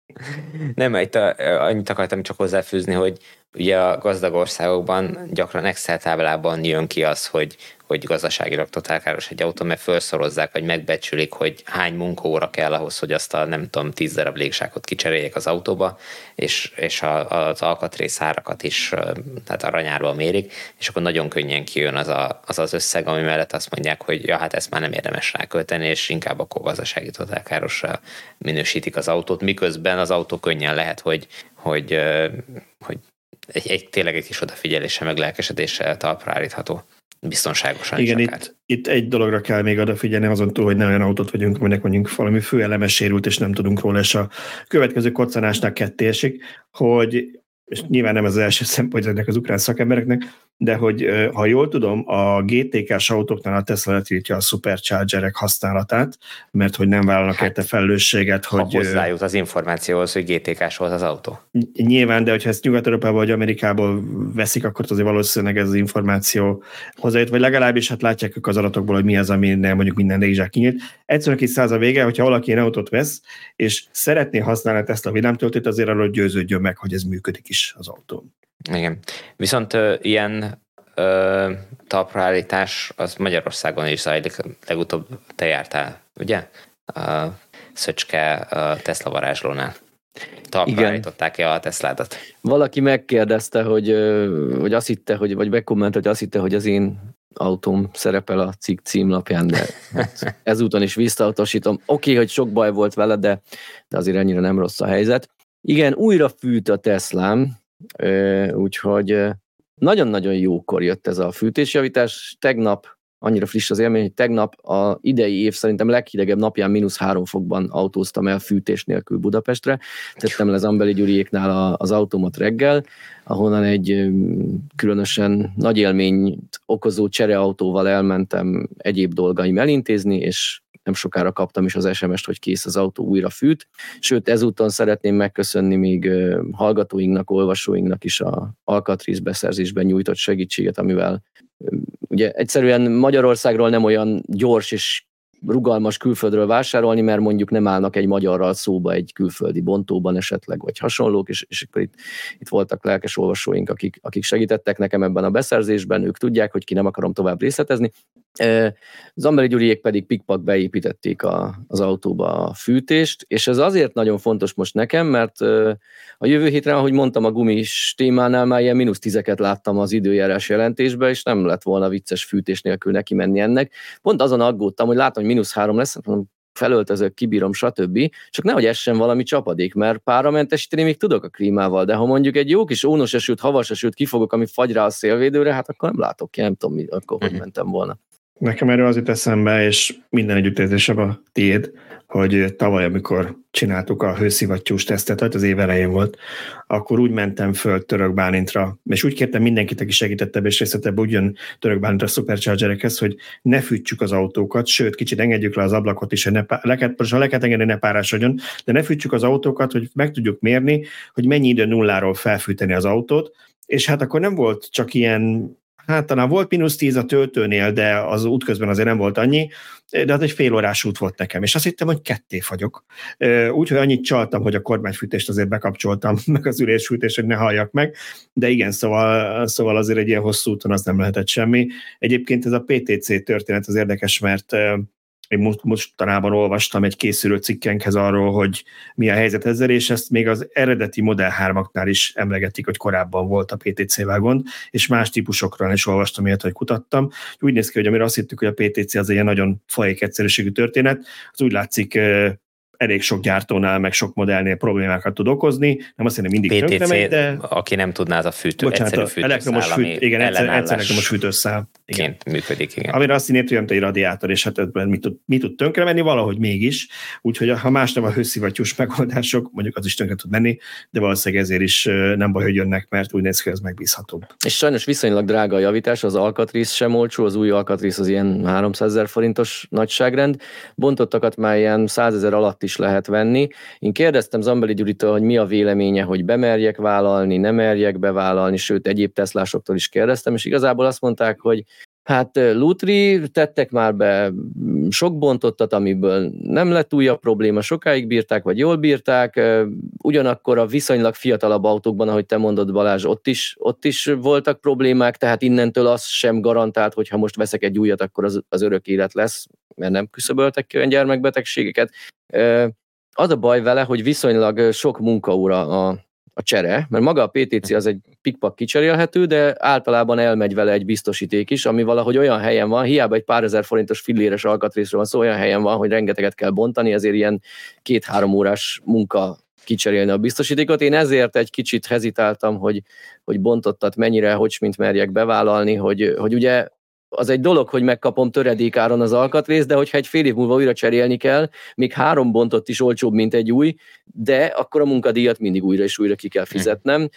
nem, itt a, annyit akartam csak hozzáfűzni, hogy ugye a gazdag országokban gyakran Excel táblában jön ki az, hogy hogy gazdaságilag totál káros egy autó, mert felszorozzák, vagy megbecsülik, hogy hány munkaóra kell ahhoz, hogy azt a nem tudom, tíz darab légságot kicseréljék az autóba, és, és a, az alkatrész árakat is tehát aranyárba mérik, és akkor nagyon könnyen kijön az, a, az az összeg, ami mellett azt mondják, hogy ja, hát ezt már nem érdemes rákölteni, és inkább akkor gazdasági totál károsra minősítik az autót, miközben az autó könnyen lehet, hogy, hogy, hogy egy, egy, tényleg egy kis odafigyelése, meg lelkesedéssel talpra állítható biztonságosan Igen, itt, itt egy dologra kell még odafigyelni, azon túl, hogy ne olyan autót vagyunk, aminek mondjuk valami főeleme sérült, és nem tudunk róla, és a következő koccanásnál kettésig, hogy és nyilván nem ez az első szempont ennek az ukrán szakembereknek, de hogy ha jól tudom, a GTK-s autóknál a Tesla letiltja a superchargerek használatát, mert hogy nem vállalnak hát, érte felelősséget, ha hogy... hozzájut az információhoz, hogy GTK-s volt az autó. Nyilván, de hogyha ezt Nyugat-Európából vagy Amerikából veszik, akkor azért valószínűleg ez az információ hozzájut, vagy legalábbis hát látják ők az adatokból, hogy mi az, ami mondjuk minden légzsák kinyílt. Egyszerűen kis száz a vége, hogyha valaki ilyen autót vesz, és szeretné használni a Tesla villámtöltőt, azért arról győződjön meg, hogy ez működik is az autón. Igen. Viszont ö, ilyen ö, talpraállítás az Magyarországon is zajlik. Legutóbb te jártál, ugye? A Szöcske a Tesla varázslónál. Talpraállították-e a Tesládat? Valaki megkérdezte, hogy, hogy azt hitte, hogy, vagy bekomment, hogy azt hitte, hogy az én autóm szerepel a cikk címlapján, de hát ezúton is visszautasítom. Oké, okay, hogy sok baj volt vele, de, de azért ennyire nem rossz a helyzet. Igen, újra fűt a Teslám, úgyhogy nagyon-nagyon jókor jött ez a fűtésjavítás. Tegnap, annyira friss az élmény, hogy tegnap a idei év szerintem leghidegebb napján mínusz három fokban autóztam el fűtés nélkül Budapestre. Tettem le Zambeli Gyuriéknál az automat reggel, ahonnan egy különösen nagy élményt okozó csereautóval elmentem egyéb dolgaim elintézni, és nem sokára kaptam is az SMS-t, hogy kész az autó újra fűt. Sőt, ezúton szeretném megköszönni még hallgatóinknak, olvasóinknak is a Alcatriz beszerzésben nyújtott segítséget, amivel ugye egyszerűen Magyarországról nem olyan gyors és rugalmas külföldről vásárolni, mert mondjuk nem állnak egy magyarral szóba egy külföldi bontóban esetleg, vagy hasonlók, és, és akkor itt, itt voltak lelkes olvasóink, akik, akik segítettek nekem ebben a beszerzésben, ők tudják, hogy ki nem akarom tovább részletezni. Zambeli Gyuriék pedig pikpak beépítették a, az autóba a fűtést, és ez azért nagyon fontos most nekem, mert a jövő hétre, ahogy mondtam, a gumis témánál már ilyen mínusz tizeket láttam az időjárás jelentésben, és nem lett volna vicces fűtés nélkül neki menni ennek. Pont azon aggódtam, hogy látom, hogy mínusz három lesz, mondom, felöltözök, kibírom, stb. Csak nehogy essen valami csapadék, mert páramentesíteni még tudok a klímával, de ha mondjuk egy jó kis ónos esőt, havas esőt kifogok, ami fagy rá a szélvédőre, hát akkor nem látok ki, nem tudom, mi, akkor hogy mhm. mentem volna. Nekem erről az jut eszembe, és minden együttérzésem a tiéd, hogy tavaly, amikor csináltuk a hőszivattyús tesztet, hogy az év elején volt, akkor úgy mentem föl Török Bálintra, és úgy kértem mindenkit, aki segítettebb és részletebb, úgy jön Török Bálintra a Superchargerekhez, hogy ne fűtsük az autókat, sőt, kicsit engedjük le az ablakot is, hogy ne, leket, most ha le kell engedni, ne párásodjon, de ne fűtsük az autókat, hogy meg tudjuk mérni, hogy mennyi idő nulláról felfűteni az autót, és hát akkor nem volt csak ilyen Hát talán volt mínusz 10 a töltőnél, de az útközben azért nem volt annyi, de az egy fél órás út volt nekem, és azt hittem, hogy ketté fagyok. Úgyhogy annyit csaltam, hogy a kormányfűtést azért bekapcsoltam, meg az ülésfűtést, hogy ne halljak meg, de igen, szóval, szóval azért egy ilyen hosszú úton az nem lehetett semmi. Egyébként ez a PTC történet az érdekes, mert én mostanában olvastam egy készülő cikkenkhez arról, hogy mi a helyzet ezzel, és ezt még az eredeti Model 3-aknál is emlegetik, hogy korábban volt a PTC-vel gond, és más típusokról is olvastam ilyet, hogy kutattam. Úgy néz ki, hogy amire azt hittük, hogy a PTC az egy ilyen nagyon fajék egyszerűségű történet, az úgy látszik elég sok gyártónál, meg sok modellnél problémákat tud okozni. Nem azt mondom, mindig PTC, megy, de... aki nem tudná, az a fűtő, Bocsánat, egyszerű fűtőszál, elektromos fűt, igen, egyszer, egyszer elektromos fűtőszál. Igen. működik, igen. Amire azt hinnéd, hogy egy radiátor, és hát ebben mi tud, mi tud tönkre menni, valahogy mégis. Úgyhogy ha más nem a hőszivattyús megoldások, mondjuk az is tönkre tud menni, de valószínűleg ezért is nem baj, hogy jönnek, mert úgy néz ki, hogy ez megbízhatóbb. És sajnos viszonylag drága a javítás, az alkatrész sem olcsó, az új alkatrész az ilyen 300 ezer forintos nagyságrend. Bontottakat már ilyen 100 ezer alatt is lehet venni, én kérdeztem Zambeli Gyuritól, hogy mi a véleménye, hogy bemerjek vállalni, nem merjek bevállalni, sőt egyéb teszlásoktól is kérdeztem, és igazából azt mondták, hogy Hát Lutri tettek már be sok bontottat, amiből nem lett újabb probléma, sokáig bírták, vagy jól bírták, ugyanakkor a viszonylag fiatalabb autókban, ahogy te mondod Balázs, ott is, ott is voltak problémák, tehát innentől az sem garantált, hogy ha most veszek egy újat, akkor az, az örök élet lesz, mert nem küszöböltek ki olyan gyermekbetegségeket. Az a baj vele, hogy viszonylag sok munkaóra a, a csere, mert maga a PTC az egy pikpak kicserélhető, de általában elmegy vele egy biztosíték is, ami valahogy olyan helyen van, hiába egy pár ezer forintos filléres alkatrészről van szó, olyan helyen van, hogy rengeteget kell bontani, ezért ilyen két-három órás munka kicserélni a biztosítékot. Én ezért egy kicsit hezitáltam, hogy, hogy bontottat mennyire, hogy mint merjek bevállalni, hogy, hogy ugye az egy dolog, hogy megkapom töredékáron az alkatrészt, de hogyha egy fél év múlva újra cserélni kell, még három bontott is olcsóbb, mint egy új, de akkor a munkadíjat mindig újra és újra ki kell fizetnem.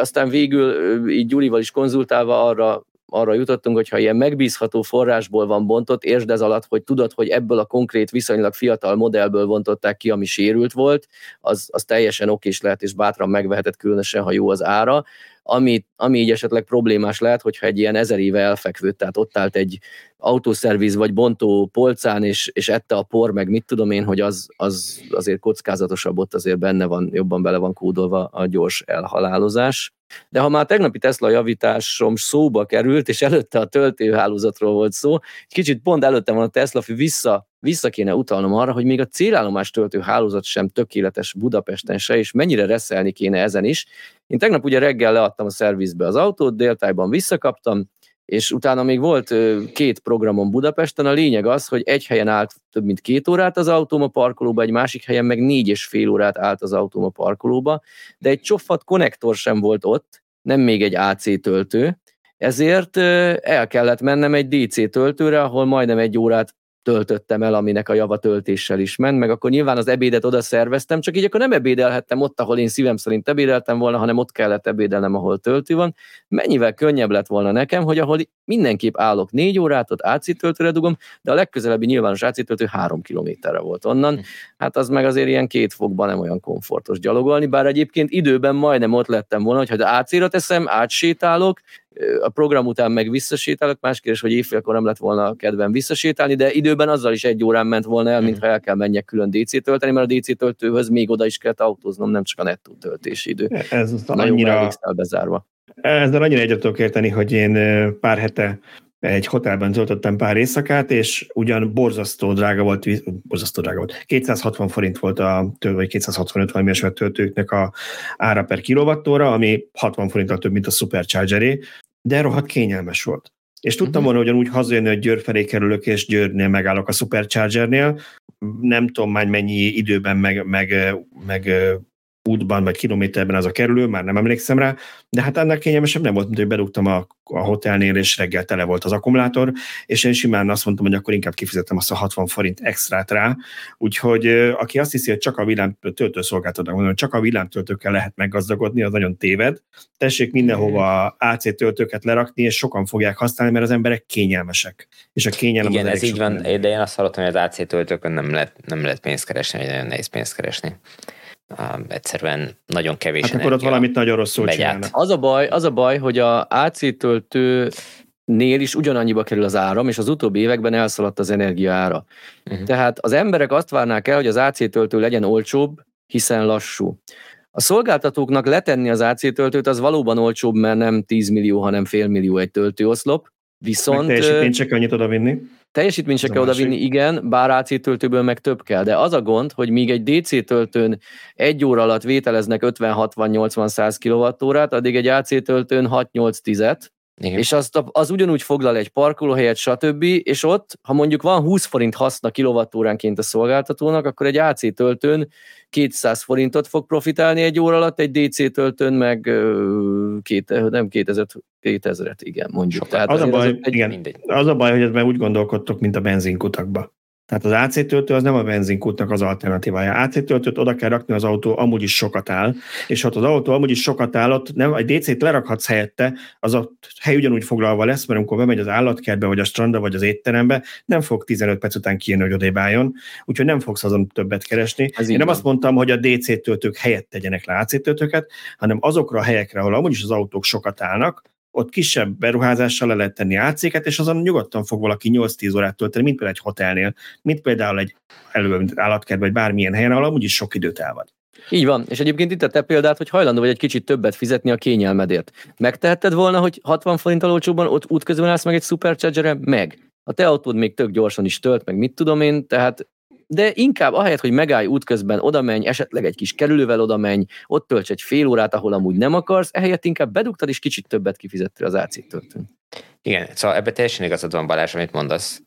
Aztán végül így Gyurival is konzultálva arra arra jutottunk, hogy ha ilyen megbízható forrásból van bontott, értsd ez alatt, hogy tudod, hogy ebből a konkrét viszonylag fiatal modellből bontották ki, ami sérült volt, az, az teljesen okés lehet, és bátran megvehetett, különösen, ha jó az ára ami, ami így esetleg problémás lehet, hogyha egy ilyen ezer éve elfekvő, tehát ott állt egy autószerviz vagy bontó polcán, és, és ette a por, meg mit tudom én, hogy az, az azért kockázatosabb, ott azért benne van, jobban bele van kódolva a gyors elhalálozás. De ha már tegnapi Tesla javításom szóba került, és előtte a töltőhálózatról volt szó, egy kicsit pont előtte van a Tesla, vissza vissza kéne utalnom arra, hogy még a célállomás töltő hálózat sem tökéletes Budapesten se, és mennyire reszelni kéne ezen is. Én tegnap ugye reggel leadtam a szervizbe az autót, déltájban visszakaptam, és utána még volt két programom Budapesten, a lényeg az, hogy egy helyen állt több mint két órát az autóm a parkolóba, egy másik helyen meg négy és fél órát állt az autóm a parkolóba, de egy csofat konnektor sem volt ott, nem még egy AC töltő, ezért el kellett mennem egy DC töltőre, ahol majdnem egy órát töltöttem el, aminek a java töltéssel is ment, meg akkor nyilván az ebédet oda szerveztem, csak így akkor nem ebédelhettem ott, ahol én szívem szerint ebédeltem volna, hanem ott kellett ebédelnem, ahol töltő van. Mennyivel könnyebb lett volna nekem, hogy ahol mindenképp állok négy órát, ott AC töltőre dugom, de a legközelebbi nyilvános AC töltő három kilométerre volt onnan. Hm. Hát az meg azért ilyen két fokban nem olyan komfortos gyalogolni, bár egyébként időben majdnem ott lettem volna, hogy ha AC-ra teszem, átsétálok, a program után meg visszasétálok, más kérdés, hogy évfélkor nem lett volna kedvem visszasétálni, de időben azzal is egy órán ment volna el, mintha el kell menjek külön DC tölteni, mert a DC töltőhöz még oda is kell autóznom, nem csak a nettó töltési idő. Ez annyira, bezárva. Ezzel annyira egyet tudok érteni, hogy én pár hete egy hotelben töltöttem pár éjszakát, és ugyan borzasztó drága volt, borzasztó drága volt, 260 forint volt a, vagy 265 valami töltőknek a ára per kilovattóra, ami 60 forinttal több, mint a Superchargeré, de rohadt kényelmes volt. És tudtam uh-huh. volna ugyanúgy hazajönni, hogy Győr felé kerülök, és Győrnél megállok a Superchargernél. Nem tudom már mennyi időben, meg, meg, meg útban vagy kilométerben az a kerülő, már nem emlékszem rá, de hát ennek kényelmesebb nem volt, mint hogy bedugtam a, a hotelnél, és reggel tele volt az akkumulátor, és én simán azt mondtam, hogy akkor inkább kifizetem azt a 60 forint extrát rá, úgyhogy aki azt hiszi, hogy csak a villám töltőszolgáltatónak mondom, csak a villámtöltőkkel lehet meggazdagodni, az nagyon téved. Tessék mindenhova AC töltőket lerakni, és sokan fogják használni, mert az emberek kényelmesek. És a kényelem Igen, ez így van, de én azt hallottam, hogy az AC töltőkön nem lehet, nem lehet pénzt keresni, vagy nagyon nehéz pénzt keresni egyszerűen nagyon kevés hát akkor ott valamit nagyon rosszul csinálnak. Az a baj, az a baj, hogy a AC töltő nél is ugyanannyiba kerül az áram, és az utóbbi években elszaladt az energia ára. Uh-huh. Tehát az emberek azt várnák el, hogy az AC töltő legyen olcsóbb, hiszen lassú. A szolgáltatóknak letenni az AC töltőt az valóban olcsóbb, mert nem 10 millió, hanem fél millió egy töltőoszlop, viszont... Meg teljesítményt csak annyit oda vinni. Teljesítményt se kell odavinni, igen, bár AC töltőből meg több kell, de az a gond, hogy míg egy DC töltőn egy óra alatt vételeznek 50-60-80-100 kWh-t, addig egy AC töltőn 6-8-10-et, igen. És azt, az ugyanúgy foglal egy parkolóhelyet, stb. És ott, ha mondjuk van 20 forint haszna kilovattóránként a szolgáltatónak, akkor egy AC töltőn 200 forintot fog profitálni egy óra alatt, egy DC töltőn meg két, nem 2000, 2000-et, igen, mondjuk. Tehát az, a baj, egy, igen, az a baj, hogy ez úgy gondolkodtok, mint a benzinkutakba. Tehát az AC töltő az nem a benzinkútnak az alternatívája. AC töltőt oda kell rakni, az autó amúgy is sokat áll, és ha az autó amúgy is sokat áll, ott nem, egy DC-t lerakhatsz helyette, az a hely ugyanúgy foglalva lesz, mert amikor bemegy az állatkertbe, vagy a strandra, vagy az étterembe, nem fog 15 perc után kijönni, hogy odébb álljon, úgyhogy nem fogsz azon többet keresni. Ez Én nem van. azt mondtam, hogy a DC töltők helyett tegyenek le AC töltőket, hanem azokra a helyekre, ahol amúgy is az autók sokat állnak, ott kisebb beruházással le lehet tenni AC-ket, és azon nyugodtan fog valaki 8-10 órát tölteni, mint például egy hotelnél, mint például egy előbb állatkert, vagy bármilyen helyen, ahol amúgy is sok időt elvad. Így van, és egyébként itt a te példát, hogy hajlandó vagy egy kicsit többet fizetni a kényelmedért. Megtehetted volna, hogy 60 forint olcsóban ott útközben állsz meg egy supercharger Meg. A te autód még tök gyorsan is tölt, meg mit tudom én, tehát de inkább ahelyett, hogy megállj útközben, oda menj, esetleg egy kis kerülővel oda menj, ott tölts egy fél órát, ahol amúgy nem akarsz, ehelyett inkább bedugtad, és kicsit többet kifizettél az töltőn. Igen, szóval ebbe teljesen igazad van Balázs, amit mondasz,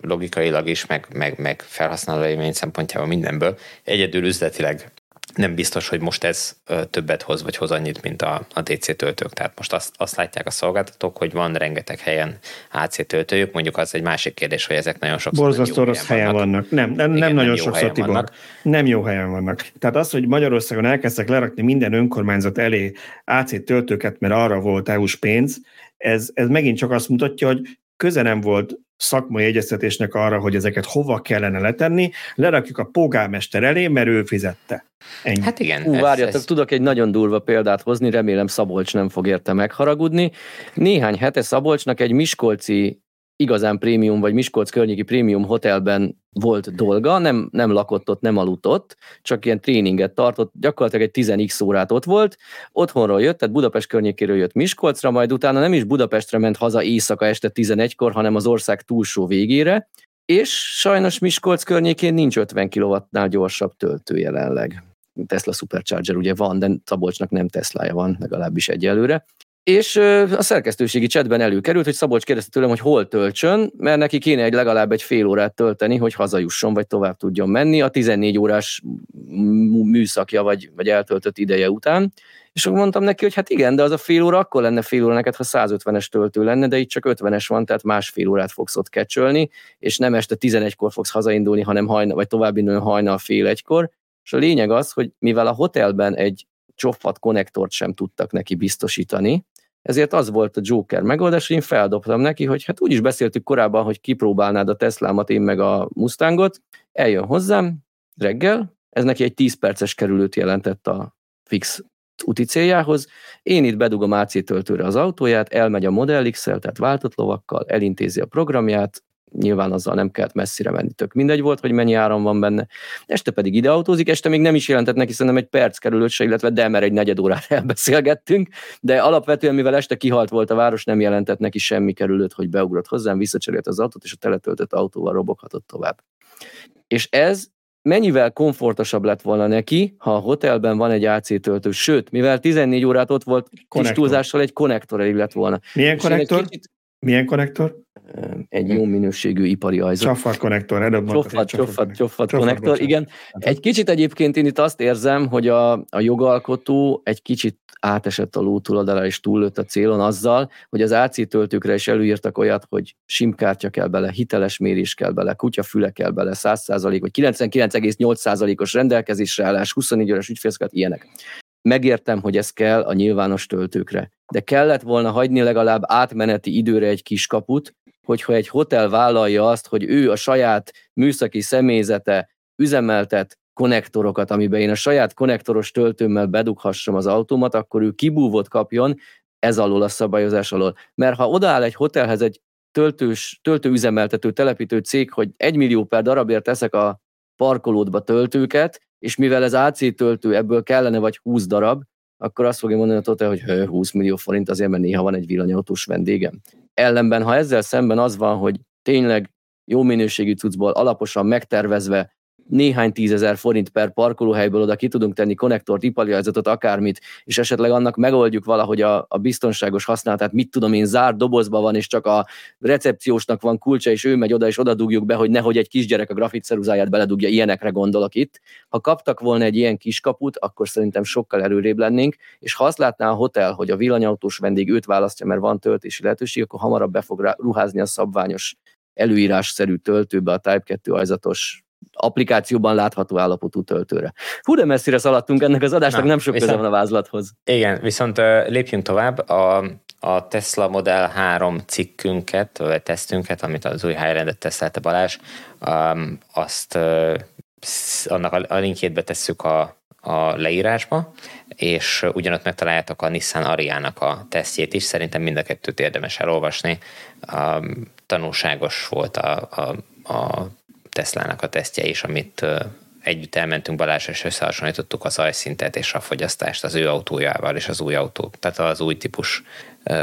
logikailag is, meg, meg, meg felhasználó élmény szempontjából mindenből. Egyedül üzletileg nem biztos, hogy most ez többet hoz, vagy hoz annyit, mint a, a DC töltők. Tehát most azt, azt látják a szolgáltatók, hogy van rengeteg helyen AC töltőjük, mondjuk az egy másik kérdés, hogy ezek nagyon sokszor Borzasztó rossz helyen, helyen vannak. vannak. Nem, nem, Igen, nem, nem nagyon sokszor, Tibor. Vannak. Nem jó helyen vannak. Tehát az, hogy Magyarországon elkezdtek lerakni minden önkormányzat elé AC töltőket, mert arra volt EU-s pénz, ez, ez megint csak azt mutatja, hogy köze nem volt szakmai egyeztetésnek arra, hogy ezeket hova kellene letenni, lerakjuk a polgármester elé, mert ő fizette. Ennyi. Hát igen. Ú, várjatok, ez... tudok egy nagyon durva példát hozni, remélem Szabolcs nem fog érte megharagudni. Néhány hete Szabolcsnak egy Miskolci igazán prémium, vagy Miskolc környéki prémium hotelben volt dolga, nem, nem lakott ott, nem aludt ott, csak ilyen tréninget tartott, gyakorlatilag egy 10x órát ott volt, otthonról jött, tehát Budapest környékéről jött Miskolcra, majd utána nem is Budapestre ment haza éjszaka este 11-kor, hanem az ország túlsó végére, és sajnos Miskolc környékén nincs 50 kW-nál gyorsabb töltő jelenleg. Tesla Supercharger ugye van, de Szabolcsnak nem Teslája van, legalábbis egyelőre. És a szerkesztőségi chatben előkerült, hogy Szabolcs kérdezte tőlem, hogy hol töltsön, mert neki kéne egy legalább egy fél órát tölteni, hogy hazajusson, vagy tovább tudjon menni a 14 órás műszakja, vagy, vagy eltöltött ideje után. És akkor mondtam neki, hogy hát igen, de az a fél óra akkor lenne fél óra neked, ha 150-es töltő lenne, de itt csak 50-es van, tehát másfél órát fogsz ott kecsölni, és nem este 11-kor fogsz hazaindulni, hanem hajna, vagy tovább indulni hajnal fél egykor. És a lényeg az, hogy mivel a hotelben egy csofat konnektort sem tudtak neki biztosítani, ezért az volt a Joker megoldás, hogy én feldobtam neki, hogy hát úgyis beszéltük korábban, hogy kipróbálnád a Teslámat, én meg a Mustangot, eljön hozzám reggel, ez neki egy 10 perces kerülőt jelentett a fix úti céljához. Én itt bedugom AC töltőre az autóját, elmegy a Model x tehát váltott lovakkal, elintézi a programját, nyilván azzal nem kellett messzire menni, tök mindegy volt, hogy mennyi áram van benne. Este pedig ide autózik, este még nem is jelentett neki, szerintem egy perc kerülött se, illetve de, mert egy negyed órát elbeszélgettünk, de alapvetően, mivel este kihalt volt a város, nem jelentett neki semmi kerülött, hogy beugrott hozzám, visszacserélt az autót, és a teletöltött autóval roboghatott tovább. És ez mennyivel komfortosabb lett volna neki, ha a hotelben van egy AC töltő, sőt, mivel 14 órát ott volt, kis túlzással egy konnektor elég lett volna. Milyen konnektor? Kicsit... Milyen konnektor? Egy jó minőségű ipari ajzat. Csafat konnektor, előbb Csofat, csofat, csofat konnektor, igen. Egy kicsit egyébként én itt azt érzem, hogy a, a jogalkotó egy kicsit átesett a ló túloldalá és túllőtt a célon azzal, hogy az AC töltőkre is előírtak olyat, hogy simkártya kell bele, hiteles mérés kell bele, kutyafüle kell bele, 100% vagy 99,8%-os rendelkezésre állás, 24 órás ügyfélszkat, ilyenek. Megértem, hogy ez kell a nyilvános töltőkre, de kellett volna hagyni legalább átmeneti időre egy kis kaput, hogyha egy hotel vállalja azt, hogy ő a saját műszaki személyzete üzemeltet konnektorokat, amiben én a saját konnektoros töltőmmel bedughassam az autómat, akkor ő kibúvot kapjon ez alól a szabályozás alól. Mert ha odaáll egy hotelhez egy töltős, töltőüzemeltető, telepítő cég, hogy egy millió per darabért teszek a parkolódba töltőket, és mivel ez AC töltő, ebből kellene vagy 20 darab, akkor azt fogja mondani a Total, hogy 20 millió forint azért, mert néha van egy villanyautós vendégem. Ellenben, ha ezzel szemben az van, hogy tényleg jó minőségű cuccból alaposan megtervezve néhány tízezer forint per parkolóhelyből oda ki tudunk tenni konnektort, ipariazatot, akármit, és esetleg annak megoldjuk valahogy a, a biztonságos használatát, mit tudom én, zárt dobozba van, és csak a recepciósnak van kulcsa, és ő megy oda, és oda dugjuk be, hogy nehogy egy kisgyerek a grafitceruzáját beledugja, ilyenekre gondolok itt. Ha kaptak volna egy ilyen kiskaput, akkor szerintem sokkal előrébb lennénk, és ha azt látná a hotel, hogy a villanyautós vendég őt választja, mert van töltési lehetőség, akkor hamarabb be fog ruházni a szabványos előírásszerű töltőbe a Type 2 ajzatos applikációban látható állapotú töltőre. Hú, de messzire szaladtunk ennek az adásnak, Na, nem sok köze van a vázlathoz. Igen, viszont lépjünk tovább. A, a Tesla Model 3 cikkünket, vagy tesztünket, amit az új high tesztelte Balázs, um, azt uh, annak a, a linkjét betesszük a, a leírásba, és ugyanott megtaláljátok a Nissan Ariának a tesztjét is, szerintem mind a kettőt érdemes elolvasni. Um, tanulságos volt a, a, a Teslának a tesztje is, amit együtt elmentünk Balázs, és összehasonlítottuk az zajszintet és a fogyasztást az ő autójával és az új autó, tehát az új típus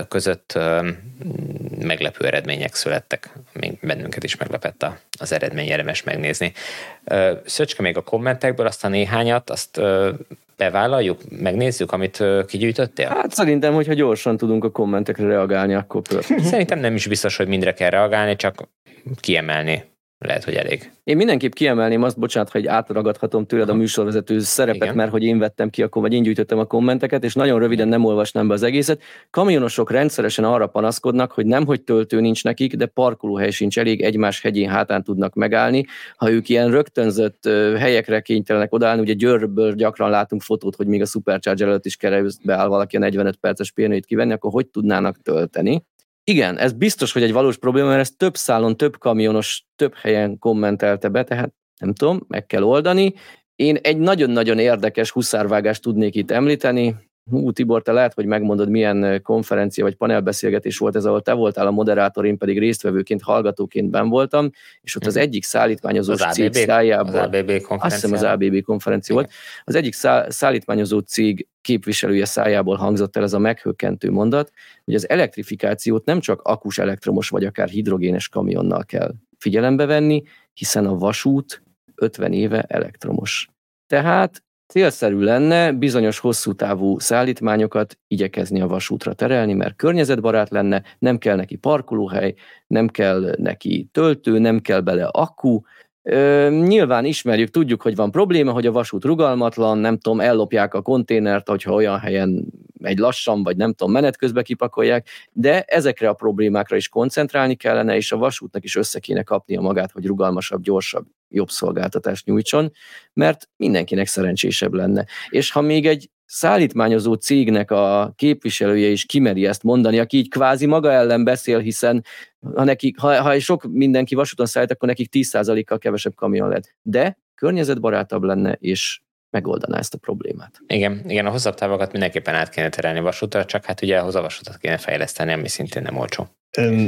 között meglepő eredmények születtek. Még bennünket is meglepett az eredmény, érdemes megnézni. Szöcske még a kommentekből azt a néhányat, azt bevállaljuk, megnézzük, amit kigyűjtöttél? Hát szerintem, hogyha gyorsan tudunk a kommentekre reagálni, akkor pör. Szerintem nem is biztos, hogy mindre kell reagálni, csak kiemelni lehet, hogy elég. Én mindenképp kiemelném azt, bocsánat, hogy átragadhatom tőled a műsorvezető szerepet, Igen. mert hogy én vettem ki, akkor vagy én gyűjtöttem a kommenteket, és nagyon röviden nem olvasnám be az egészet. Kamionosok rendszeresen arra panaszkodnak, hogy nem, hogy töltő nincs nekik, de parkolóhely sincs elég, egymás hegyén hátán tudnak megállni. Ha ők ilyen rögtönzött helyekre kénytelenek odállni, ugye Győrből gyakran látunk fotót, hogy még a Supercharger előtt is keresztbe áll valaki a 45 perces pihenőit kivenni, akkor hogy tudnának tölteni? Igen, ez biztos, hogy egy valós probléma, mert ezt több szálon, több kamionos, több helyen kommentelte be, tehát nem tudom, meg kell oldani. Én egy nagyon-nagyon érdekes huszárvágást tudnék itt említeni, hú, Tibor, te lehet, hogy megmondod, milyen konferencia vagy panelbeszélgetés volt ez, ahol te voltál a moderátor, én pedig résztvevőként, hallgatóként ben voltam, és ott az mhm. egyik szállítmányozó cég szájából, az ABB azt hiszem az ABB konferencia volt, az egyik szállítmányozó cég képviselője szájából hangzott el ez a meghökkentő mondat, hogy az elektrifikációt nem csak akus elektromos vagy akár hidrogénes kamionnal kell figyelembe venni, hiszen a vasút 50 éve elektromos. Tehát Célszerű lenne bizonyos hosszú távú szállítmányokat igyekezni a vasútra terelni, mert környezetbarát lenne, nem kell neki parkolóhely, nem kell neki töltő, nem kell bele akku, Ö, nyilván ismerjük, tudjuk, hogy van probléma, hogy a vasút rugalmatlan, nem tudom, ellopják a konténert, hogyha olyan helyen egy lassan, vagy nem tudom, menet közben kipakolják, de ezekre a problémákra is koncentrálni kellene, és a vasútnak is össze kéne kapnia magát, hogy rugalmasabb, gyorsabb, jobb szolgáltatást nyújtson, mert mindenkinek szerencsésebb lenne. És ha még egy szállítmányozó cégnek a képviselője is kimeri ezt mondani, aki így kvázi maga ellen beszél, hiszen ha, nekik, ha, ha sok mindenki vasúton szállít, akkor nekik 10%-kal kevesebb kamion lehet. De környezetbarátabb lenne, és megoldaná ezt a problémát. Igen, igen, a hosszabb távokat mindenképpen át kéne terelni vasútra, csak hát ugye ahhoz a vasutat kéne fejleszteni, ami szintén nem olcsó.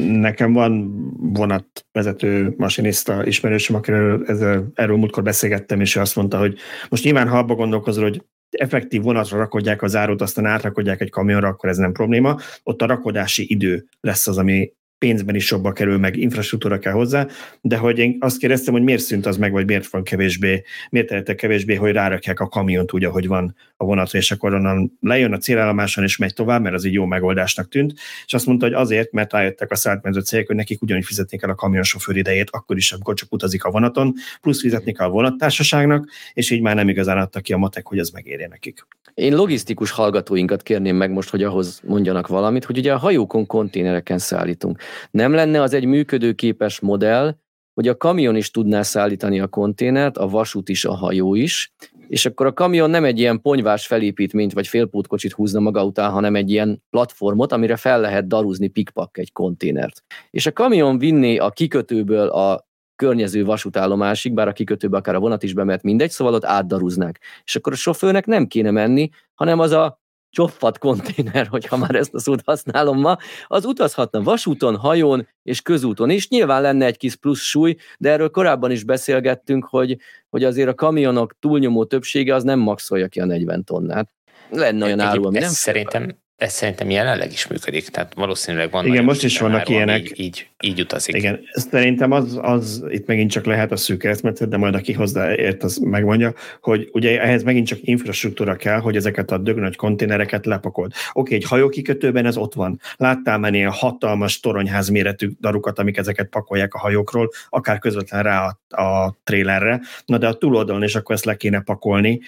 Nekem van vonatvezető masinista ismerősöm, akiről ezzel, erről múltkor beszélgettem, és ő azt mondta, hogy most nyilván ha abba gondolkozol, hogy effektív vonatra rakodják az árut, aztán átrakodják egy kamionra, akkor ez nem probléma. Ott a rakodási idő lesz az, ami pénzben is sokba kerül, meg infrastruktúra kell hozzá, de hogy én azt kérdeztem, hogy miért szűnt az meg, vagy miért van kevésbé, miért tehetek kevésbé, hogy rárakják a kamiont úgy, ahogy van a vonatra, és akkor onnan lejön a célállomáson, és megy tovább, mert az egy jó megoldásnak tűnt, és azt mondta, hogy azért, mert rájöttek a szállítmányozó cégek, hogy nekik ugyanúgy fizetni kell a kamionsofőr idejét, akkor is, amikor csak utazik a vonaton, plusz fizetni kell a vonattársaságnak, és így már nem igazán adta ki a matek, hogy ez megérje nekik. Én logisztikus hallgatóinkat kérném meg most, hogy ahhoz mondjanak valamit, hogy ugye a hajókon konténereken szállítunk. Nem lenne az egy működőképes modell, hogy a kamion is tudná szállítani a konténert, a vasút is, a hajó is, és akkor a kamion nem egy ilyen ponyvás felépítményt vagy félpótkocsit húzna maga után, hanem egy ilyen platformot, amire fel lehet daruzni pikpak egy konténert. És a kamion vinné a kikötőből a környező vasútállomásig, bár a kikötőbe akár a vonat is bemert, mindegy, szóval ott átdaruznák. És akkor a sofőrnek nem kéne menni, hanem az a csofat konténer, hogyha már ezt a szót használom ma, az utazhatna vasúton, hajón és közúton is. Nyilván lenne egy kis plusz súly, de erről korábban is beszélgettünk, hogy, hogy azért a kamionok túlnyomó többsége az nem maxolja ki a 40 tonnát. Lenne olyan áru, ami nem Szerintem ez szerintem jelenleg is működik, tehát valószínűleg van. Igen, most is vannak ilyenek. Így, így, így utazik. Igen, szerintem az, az itt megint csak lehet a szűk eszmető, de majd aki hozzáért, az megmondja, hogy ugye ehhez megint csak infrastruktúra kell, hogy ezeket a dögnagy konténereket lepakold. Oké, egy hajókikötőben ez ott van. Láttál már ilyen hatalmas toronyház méretű darukat, amik ezeket pakolják a hajókról, akár közvetlen rá a, a trélerre, na de a túloldalon is akkor ezt le kéne pakolni,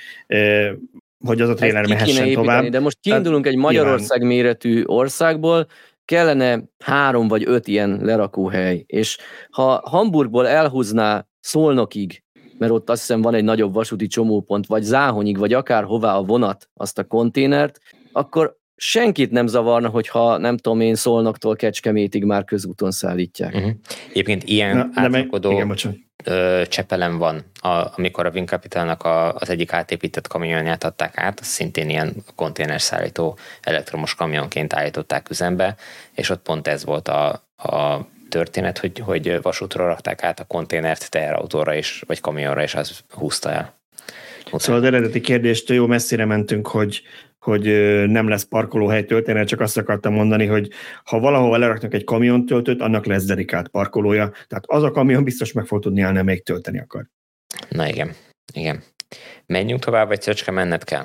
hogy az a tréner mehessen építeni, tovább. De most kiindulunk egy Magyarország nyilván... méretű országból, kellene három vagy öt ilyen lerakóhely, és ha Hamburgból elhúzná Szolnokig, mert ott azt hiszem van egy nagyobb vasúti csomópont, vagy Záhonyig, vagy akár hová a vonat azt a konténert, akkor senkit nem zavarna, hogyha nem tudom én Szolnoktól Kecskemétig már közúton szállítják. Uh-huh. Egyébként ilyen Na, átlakodó... Igen, bocsánat Csepelen van, a, amikor a Wincapitalnak a, az egyik átépített kamionját adták át, szintén ilyen konténerszállító elektromos kamionként állították üzembe, és ott pont ez volt a, a történet, hogy, hogy vasútra rakták át a konténert teherautóra is, vagy kamionra, és az húzta el. Szóval az eredeti kérdéstől jó messzire mentünk, hogy hogy nem lesz parkolóhely tölteni, csak azt akartam mondani, hogy ha valahol leraknak egy kamion töltőt, annak lesz dedikált parkolója, tehát az a kamion biztos meg fog tudni állni, még tölteni akar. Na igen, igen. Menjünk tovább, vagy Szöcske, menned kell?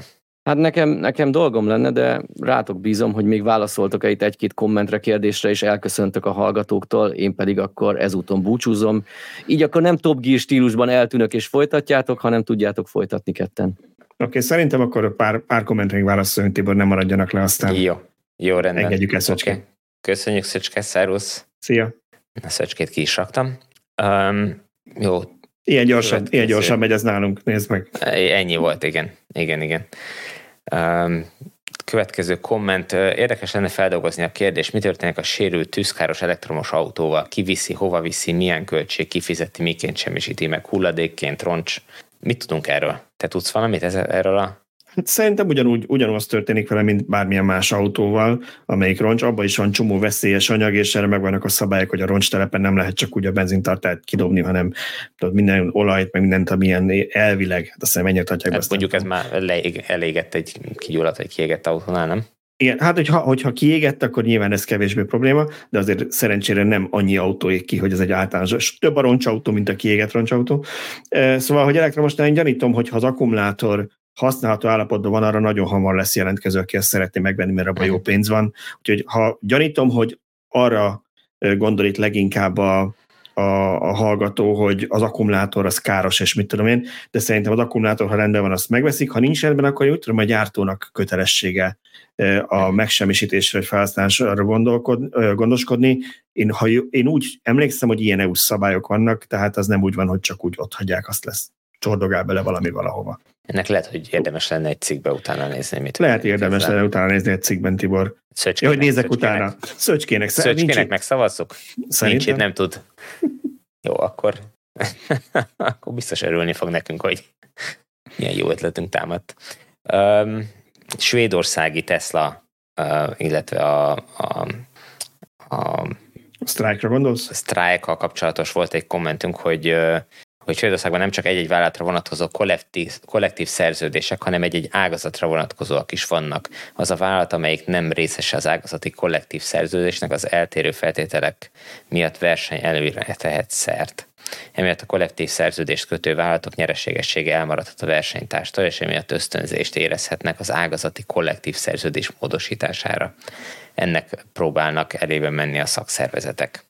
Hát nekem, nekem dolgom lenne, de rátok bízom, hogy még válaszoltok itt egy-két kommentre, kérdésre, és elköszöntök a hallgatóktól, én pedig akkor ezúton búcsúzom. Így akkor nem Top Gear stílusban eltűnök és folytatjátok, hanem tudjátok folytatni ketten. Oké, okay, szerintem akkor pár, pár kommentre válaszoljunk, Tibor, nem maradjanak le aztán. Jó, jó rendben. Engedjük el Szöcske. Okay. Köszönjük Szöcske, szervusz. Szia. A Szöcskét ki is raktam. Um, jó. Ilyen gyorsan, ilyen gyorsan megy ez nálunk, nézd meg. Ennyi volt, igen. Igen, igen. Um, következő komment. Érdekes lenne feldolgozni a kérdést, mi történik a sérült tűzkáros elektromos autóval, ki viszi, hova viszi, milyen költség, kifizeti, miként semmisíti meg, hulladékként, roncs, Mit tudunk erről? Te tudsz valamit erről a Hát szerintem ugyanúgy, ugyanaz történik vele, mint bármilyen más autóval, amelyik roncs, abban is van csomó veszélyes anyag, és erre megvannak a szabályok, hogy a roncstelepen nem lehet csak úgy a benzintartályt kidobni, hanem tudod, minden olajt, meg mindent, amilyen elvileg, hát azt hiszem ennyire tartják hát Mondjuk ez már elég, elégett egy kigyulladt, vagy kiégett autónál, nem? Igen, hát hogyha, hogyha kiégett, akkor nyilván ez kevésbé probléma, de azért szerencsére nem annyi autó ég ki, hogy ez egy általános. Több a roncsautó, mint a kiégett roncsautó. Szóval, hogy elektromos, én gyanítom, hogy ha az akkumulátor használható állapotban van, arra nagyon hamar lesz jelentkező, aki ezt szeretné megvenni, mert abban jó pénz van. Úgyhogy ha gyanítom, hogy arra gondol itt leginkább a, a, a hallgató, hogy az akkumulátor az káros, és mit tudom én, de szerintem az akkumulátor, ha rendben van, azt megveszik, ha nincs rendben, akkor úgy tudom, a gyártónak kötelessége a megsemmisítésre vagy felhasználásra gondoskodni. Én, ha, én úgy emlékszem, hogy ilyen EU szabályok vannak, tehát az nem úgy van, hogy csak úgy ott hagyják, azt lesz csordogál bele valami valahova. Ennek lehet, hogy érdemes lenne egy cikkbe utána nézni. Mit lehet érdemes lenne utána nézni egy cikkben, Tibor. Szöcskének, ja, hogy nézek szöcskének. utána. Szöcskének. Szöcskének megszavazzuk? Nincs itt, nem tud. Jó, akkor, akkor biztos örülni fog nekünk, hogy milyen jó ötletünk támadt. Um, svédországi Tesla, uh, illetve a, a, a Strike-ra gondolsz? Strike-kal kapcsolatos volt egy kommentünk, hogy hogy Svédországban nem csak egy-egy vállalatra vonatkozó kollektív, kollektív szerződések, hanem egy-egy ágazatra vonatkozóak is vannak. Az a vállalat, amelyik nem részese az ágazati kollektív szerződésnek, az eltérő feltételek miatt verseny előre tehet szert. Emiatt a kollektív szerződést kötő vállalatok nyereségessége elmaradhat a versenytárstól, és emiatt ösztönzést érezhetnek az ágazati kollektív szerződés módosítására. Ennek próbálnak elébe menni a szakszervezetek.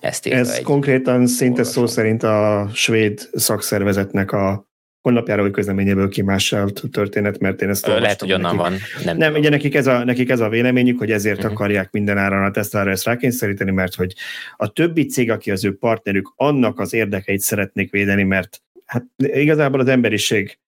Ezt Ez egy konkrétan szinte szó szerint a svéd szakszervezetnek a honlapjára vagy közleményéből kimásolt történet, mert én ezt Lehet, hogy onnan van. Nem, nem ugye nekik ez, a, nekik ez a véleményük, hogy ezért uh-huh. akarják minden áron a Tesla-ra ezt rákényszeríteni, mert hogy a többi cég, aki az ő partnerük, annak az érdekeit szeretnék védeni, mert hát igazából az emberiség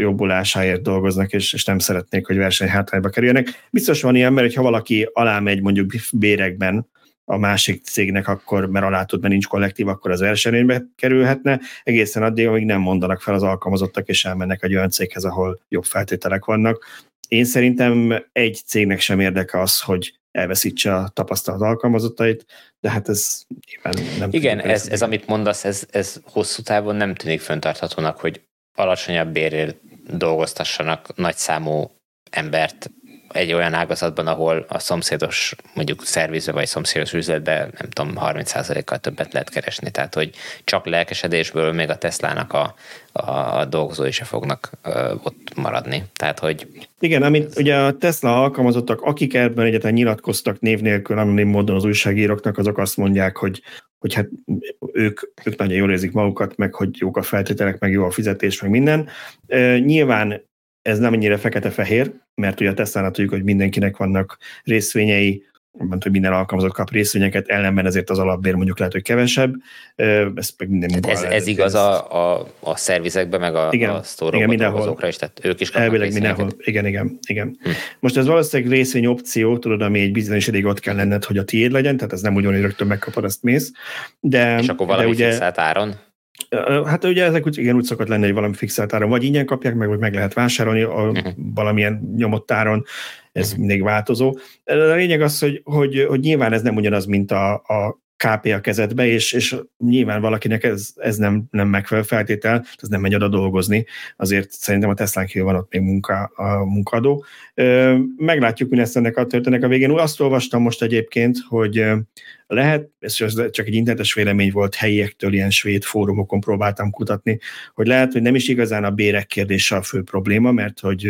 jobbulásáért dolgoznak, és, és nem szeretnék, hogy versenyhátrányba kerüljenek. Biztos van ilyen, mert ha valaki alá megy mondjuk bérekben, a másik cégnek akkor, mert alá tud, mert nincs kollektív, akkor az versenybe kerülhetne, egészen addig, amíg nem mondanak fel az alkalmazottak, és elmennek egy olyan céghez, ahol jobb feltételek vannak. Én szerintem egy cégnek sem érdeke az, hogy elveszítse a tapasztalat alkalmazottait, de hát ez nyilván nem Igen, ez, ez, amit mondasz, ez, ez hosszú távon nem tűnik föntarthatónak, hogy alacsonyabb bérért dolgoztassanak nagy számú embert egy olyan ágazatban, ahol a szomszédos mondjuk szervizbe vagy szomszédos üzletbe nem tudom, 30%-kal többet lehet keresni. Tehát, hogy csak lelkesedésből még a Teslának a, a dolgozói se fognak ö, ott maradni. Tehát, hogy... Igen, amit ugye a Tesla alkalmazottak, akik ebben egyetlen nyilatkoztak név nélkül, anonim módon az újságíróknak, azok azt mondják, hogy hogy hát ők, ők nagyon jól érzik magukat, meg hogy jók a feltételek, meg jó a fizetés, meg minden. nyilván ez nem ennyire fekete-fehér, mert ugye a tesla tudjuk, hogy mindenkinek vannak részvényei, mondta, hogy minden alkalmazott kap részvényeket, ellenben ezért az alapbér mondjuk lehet, hogy kevesebb. Ez, meg minden hát ez, ez igaz a, a, a szervizekben, meg a, igen, a sztorokban mindenhol. is, tehát ők is kapnak Elvileg mindenhol. Igen, igen, igen. Hm. Most ez valószínűleg részvény opció, tudod, ami egy bizonyos ideig ott kell lenned, hogy a tiéd legyen, tehát ez nem úgy van, hogy rögtön megkapod, azt mész. De, és akkor valami de ugye, fixált áron? Hát ugye ezek úgy, igen, úgy szokott lenni, hogy valami fixált áron, vagy ingyen kapják meg, vagy meg lehet vásárolni a, uh-huh. valamilyen nyomott áron, ez uh-huh. mindig változó. A lényeg az, hogy, hogy, hogy nyilván ez nem ugyanaz, mint a, a KP a kezedbe, és, és nyilván valakinek ez, ez nem, nem megfelelő feltétel, ez nem megy oda dolgozni, azért szerintem a Teslán kívül van ott még munka, a munkadó. Meglátjuk, mi lesz ennek a történetnek a végén. Azt olvastam most egyébként, hogy lehet, ez csak egy internetes vélemény volt helyiektől, ilyen svéd fórumokon próbáltam kutatni, hogy lehet, hogy nem is igazán a bérek kérdése a fő probléma, mert hogy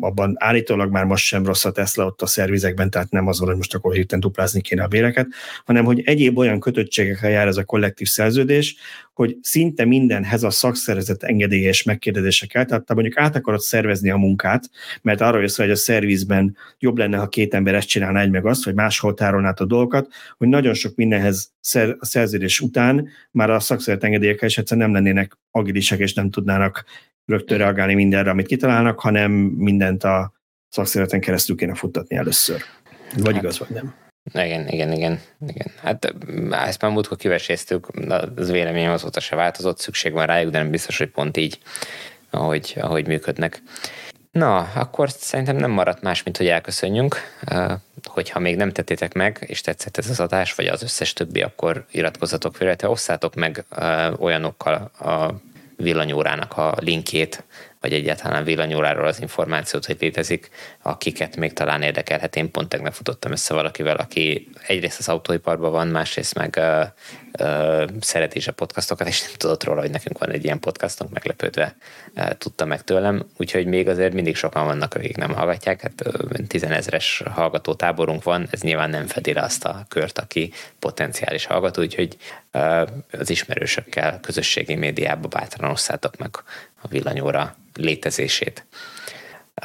abban állítólag már most sem rossz a Tesla ott a szervizekben, tehát nem az, hogy most akkor hirtelen duplázni kéne a béreket, hanem hogy egyéb olyan kötöttségekkel jár ez a kollektív szerződés, hogy szinte mindenhez a szakszervezet engedélyes megkérdezésekkel, tehát mondjuk át akarod szervezni a munkát, mert arra jössz, hogy a szervizben jobb lenne, ha két ember ezt csinálna egy meg azt, hogy máshol tárolnád a dolgokat, hogy nagyon sok mindenhez a szerződés után már a szakszervezet engedélyekkel is egyszerűen nem lennének agilisek, és nem tudnának rögtön reagálni mindenre, amit kitalálnak, hanem mindent a szakszervezeten keresztül kéne futtatni először. Vagy hát, igaz, vagy nem. Igen, igen, igen. igen. Hát ezt már múltkor kiveséztük, az véleményem azóta se változott, szükség van rájuk, de nem biztos, hogy pont így, ahogy, ahogy működnek. Na, akkor szerintem nem maradt más, mint hogy elköszönjünk. Hogyha még nem tettétek meg, és tetszett ez az adás, vagy az összes többi, akkor iratkozzatok fel, illetve osszátok meg olyanokkal a villanyórának a linkjét, vagy egyáltalán villanyóráról az információt, hogy létezik, akiket még talán érdekelhet. Én pont tegnap futottam össze valakivel, aki egyrészt az autóiparban van, másrészt meg uh, uh, szereti is a podcastokat, és nem tudott róla, hogy nekünk van egy ilyen podcastunk, meglepődve uh, tudta meg tőlem, úgyhogy még azért mindig sokan vannak, akik nem hallgatják, hát tizenezres hallgató táborunk van, ez nyilván nem fedi le azt a kört, aki potenciális hallgató, úgyhogy uh, az ismerősökkel közösségi médiába bátran osszátok meg a villanyóra létezését.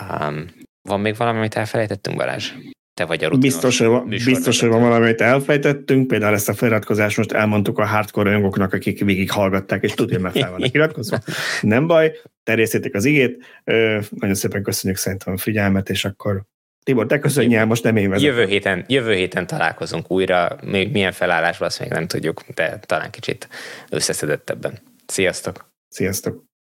Um, van még valami, amit elfelejtettünk, Balázs? Te vagy a Biztos, hogy van, biztos, hogy van valami, amit elfejtettünk. Például ezt a feliratkozást most elmondtuk a hardcore rajongóknak, akik végig hallgatták, és tudja, mert fel vannak iratkozva. Nem baj, terjesztétek az igét. Nagyon szépen köszönjük szerintem a figyelmet, és akkor Tibor, te köszönj el, most nem én vezetem. Jövő héten, jövő héten találkozunk újra, még milyen felállásban, azt még nem tudjuk, de talán kicsit összeszedettebben. Sziasztok! Sziasztok!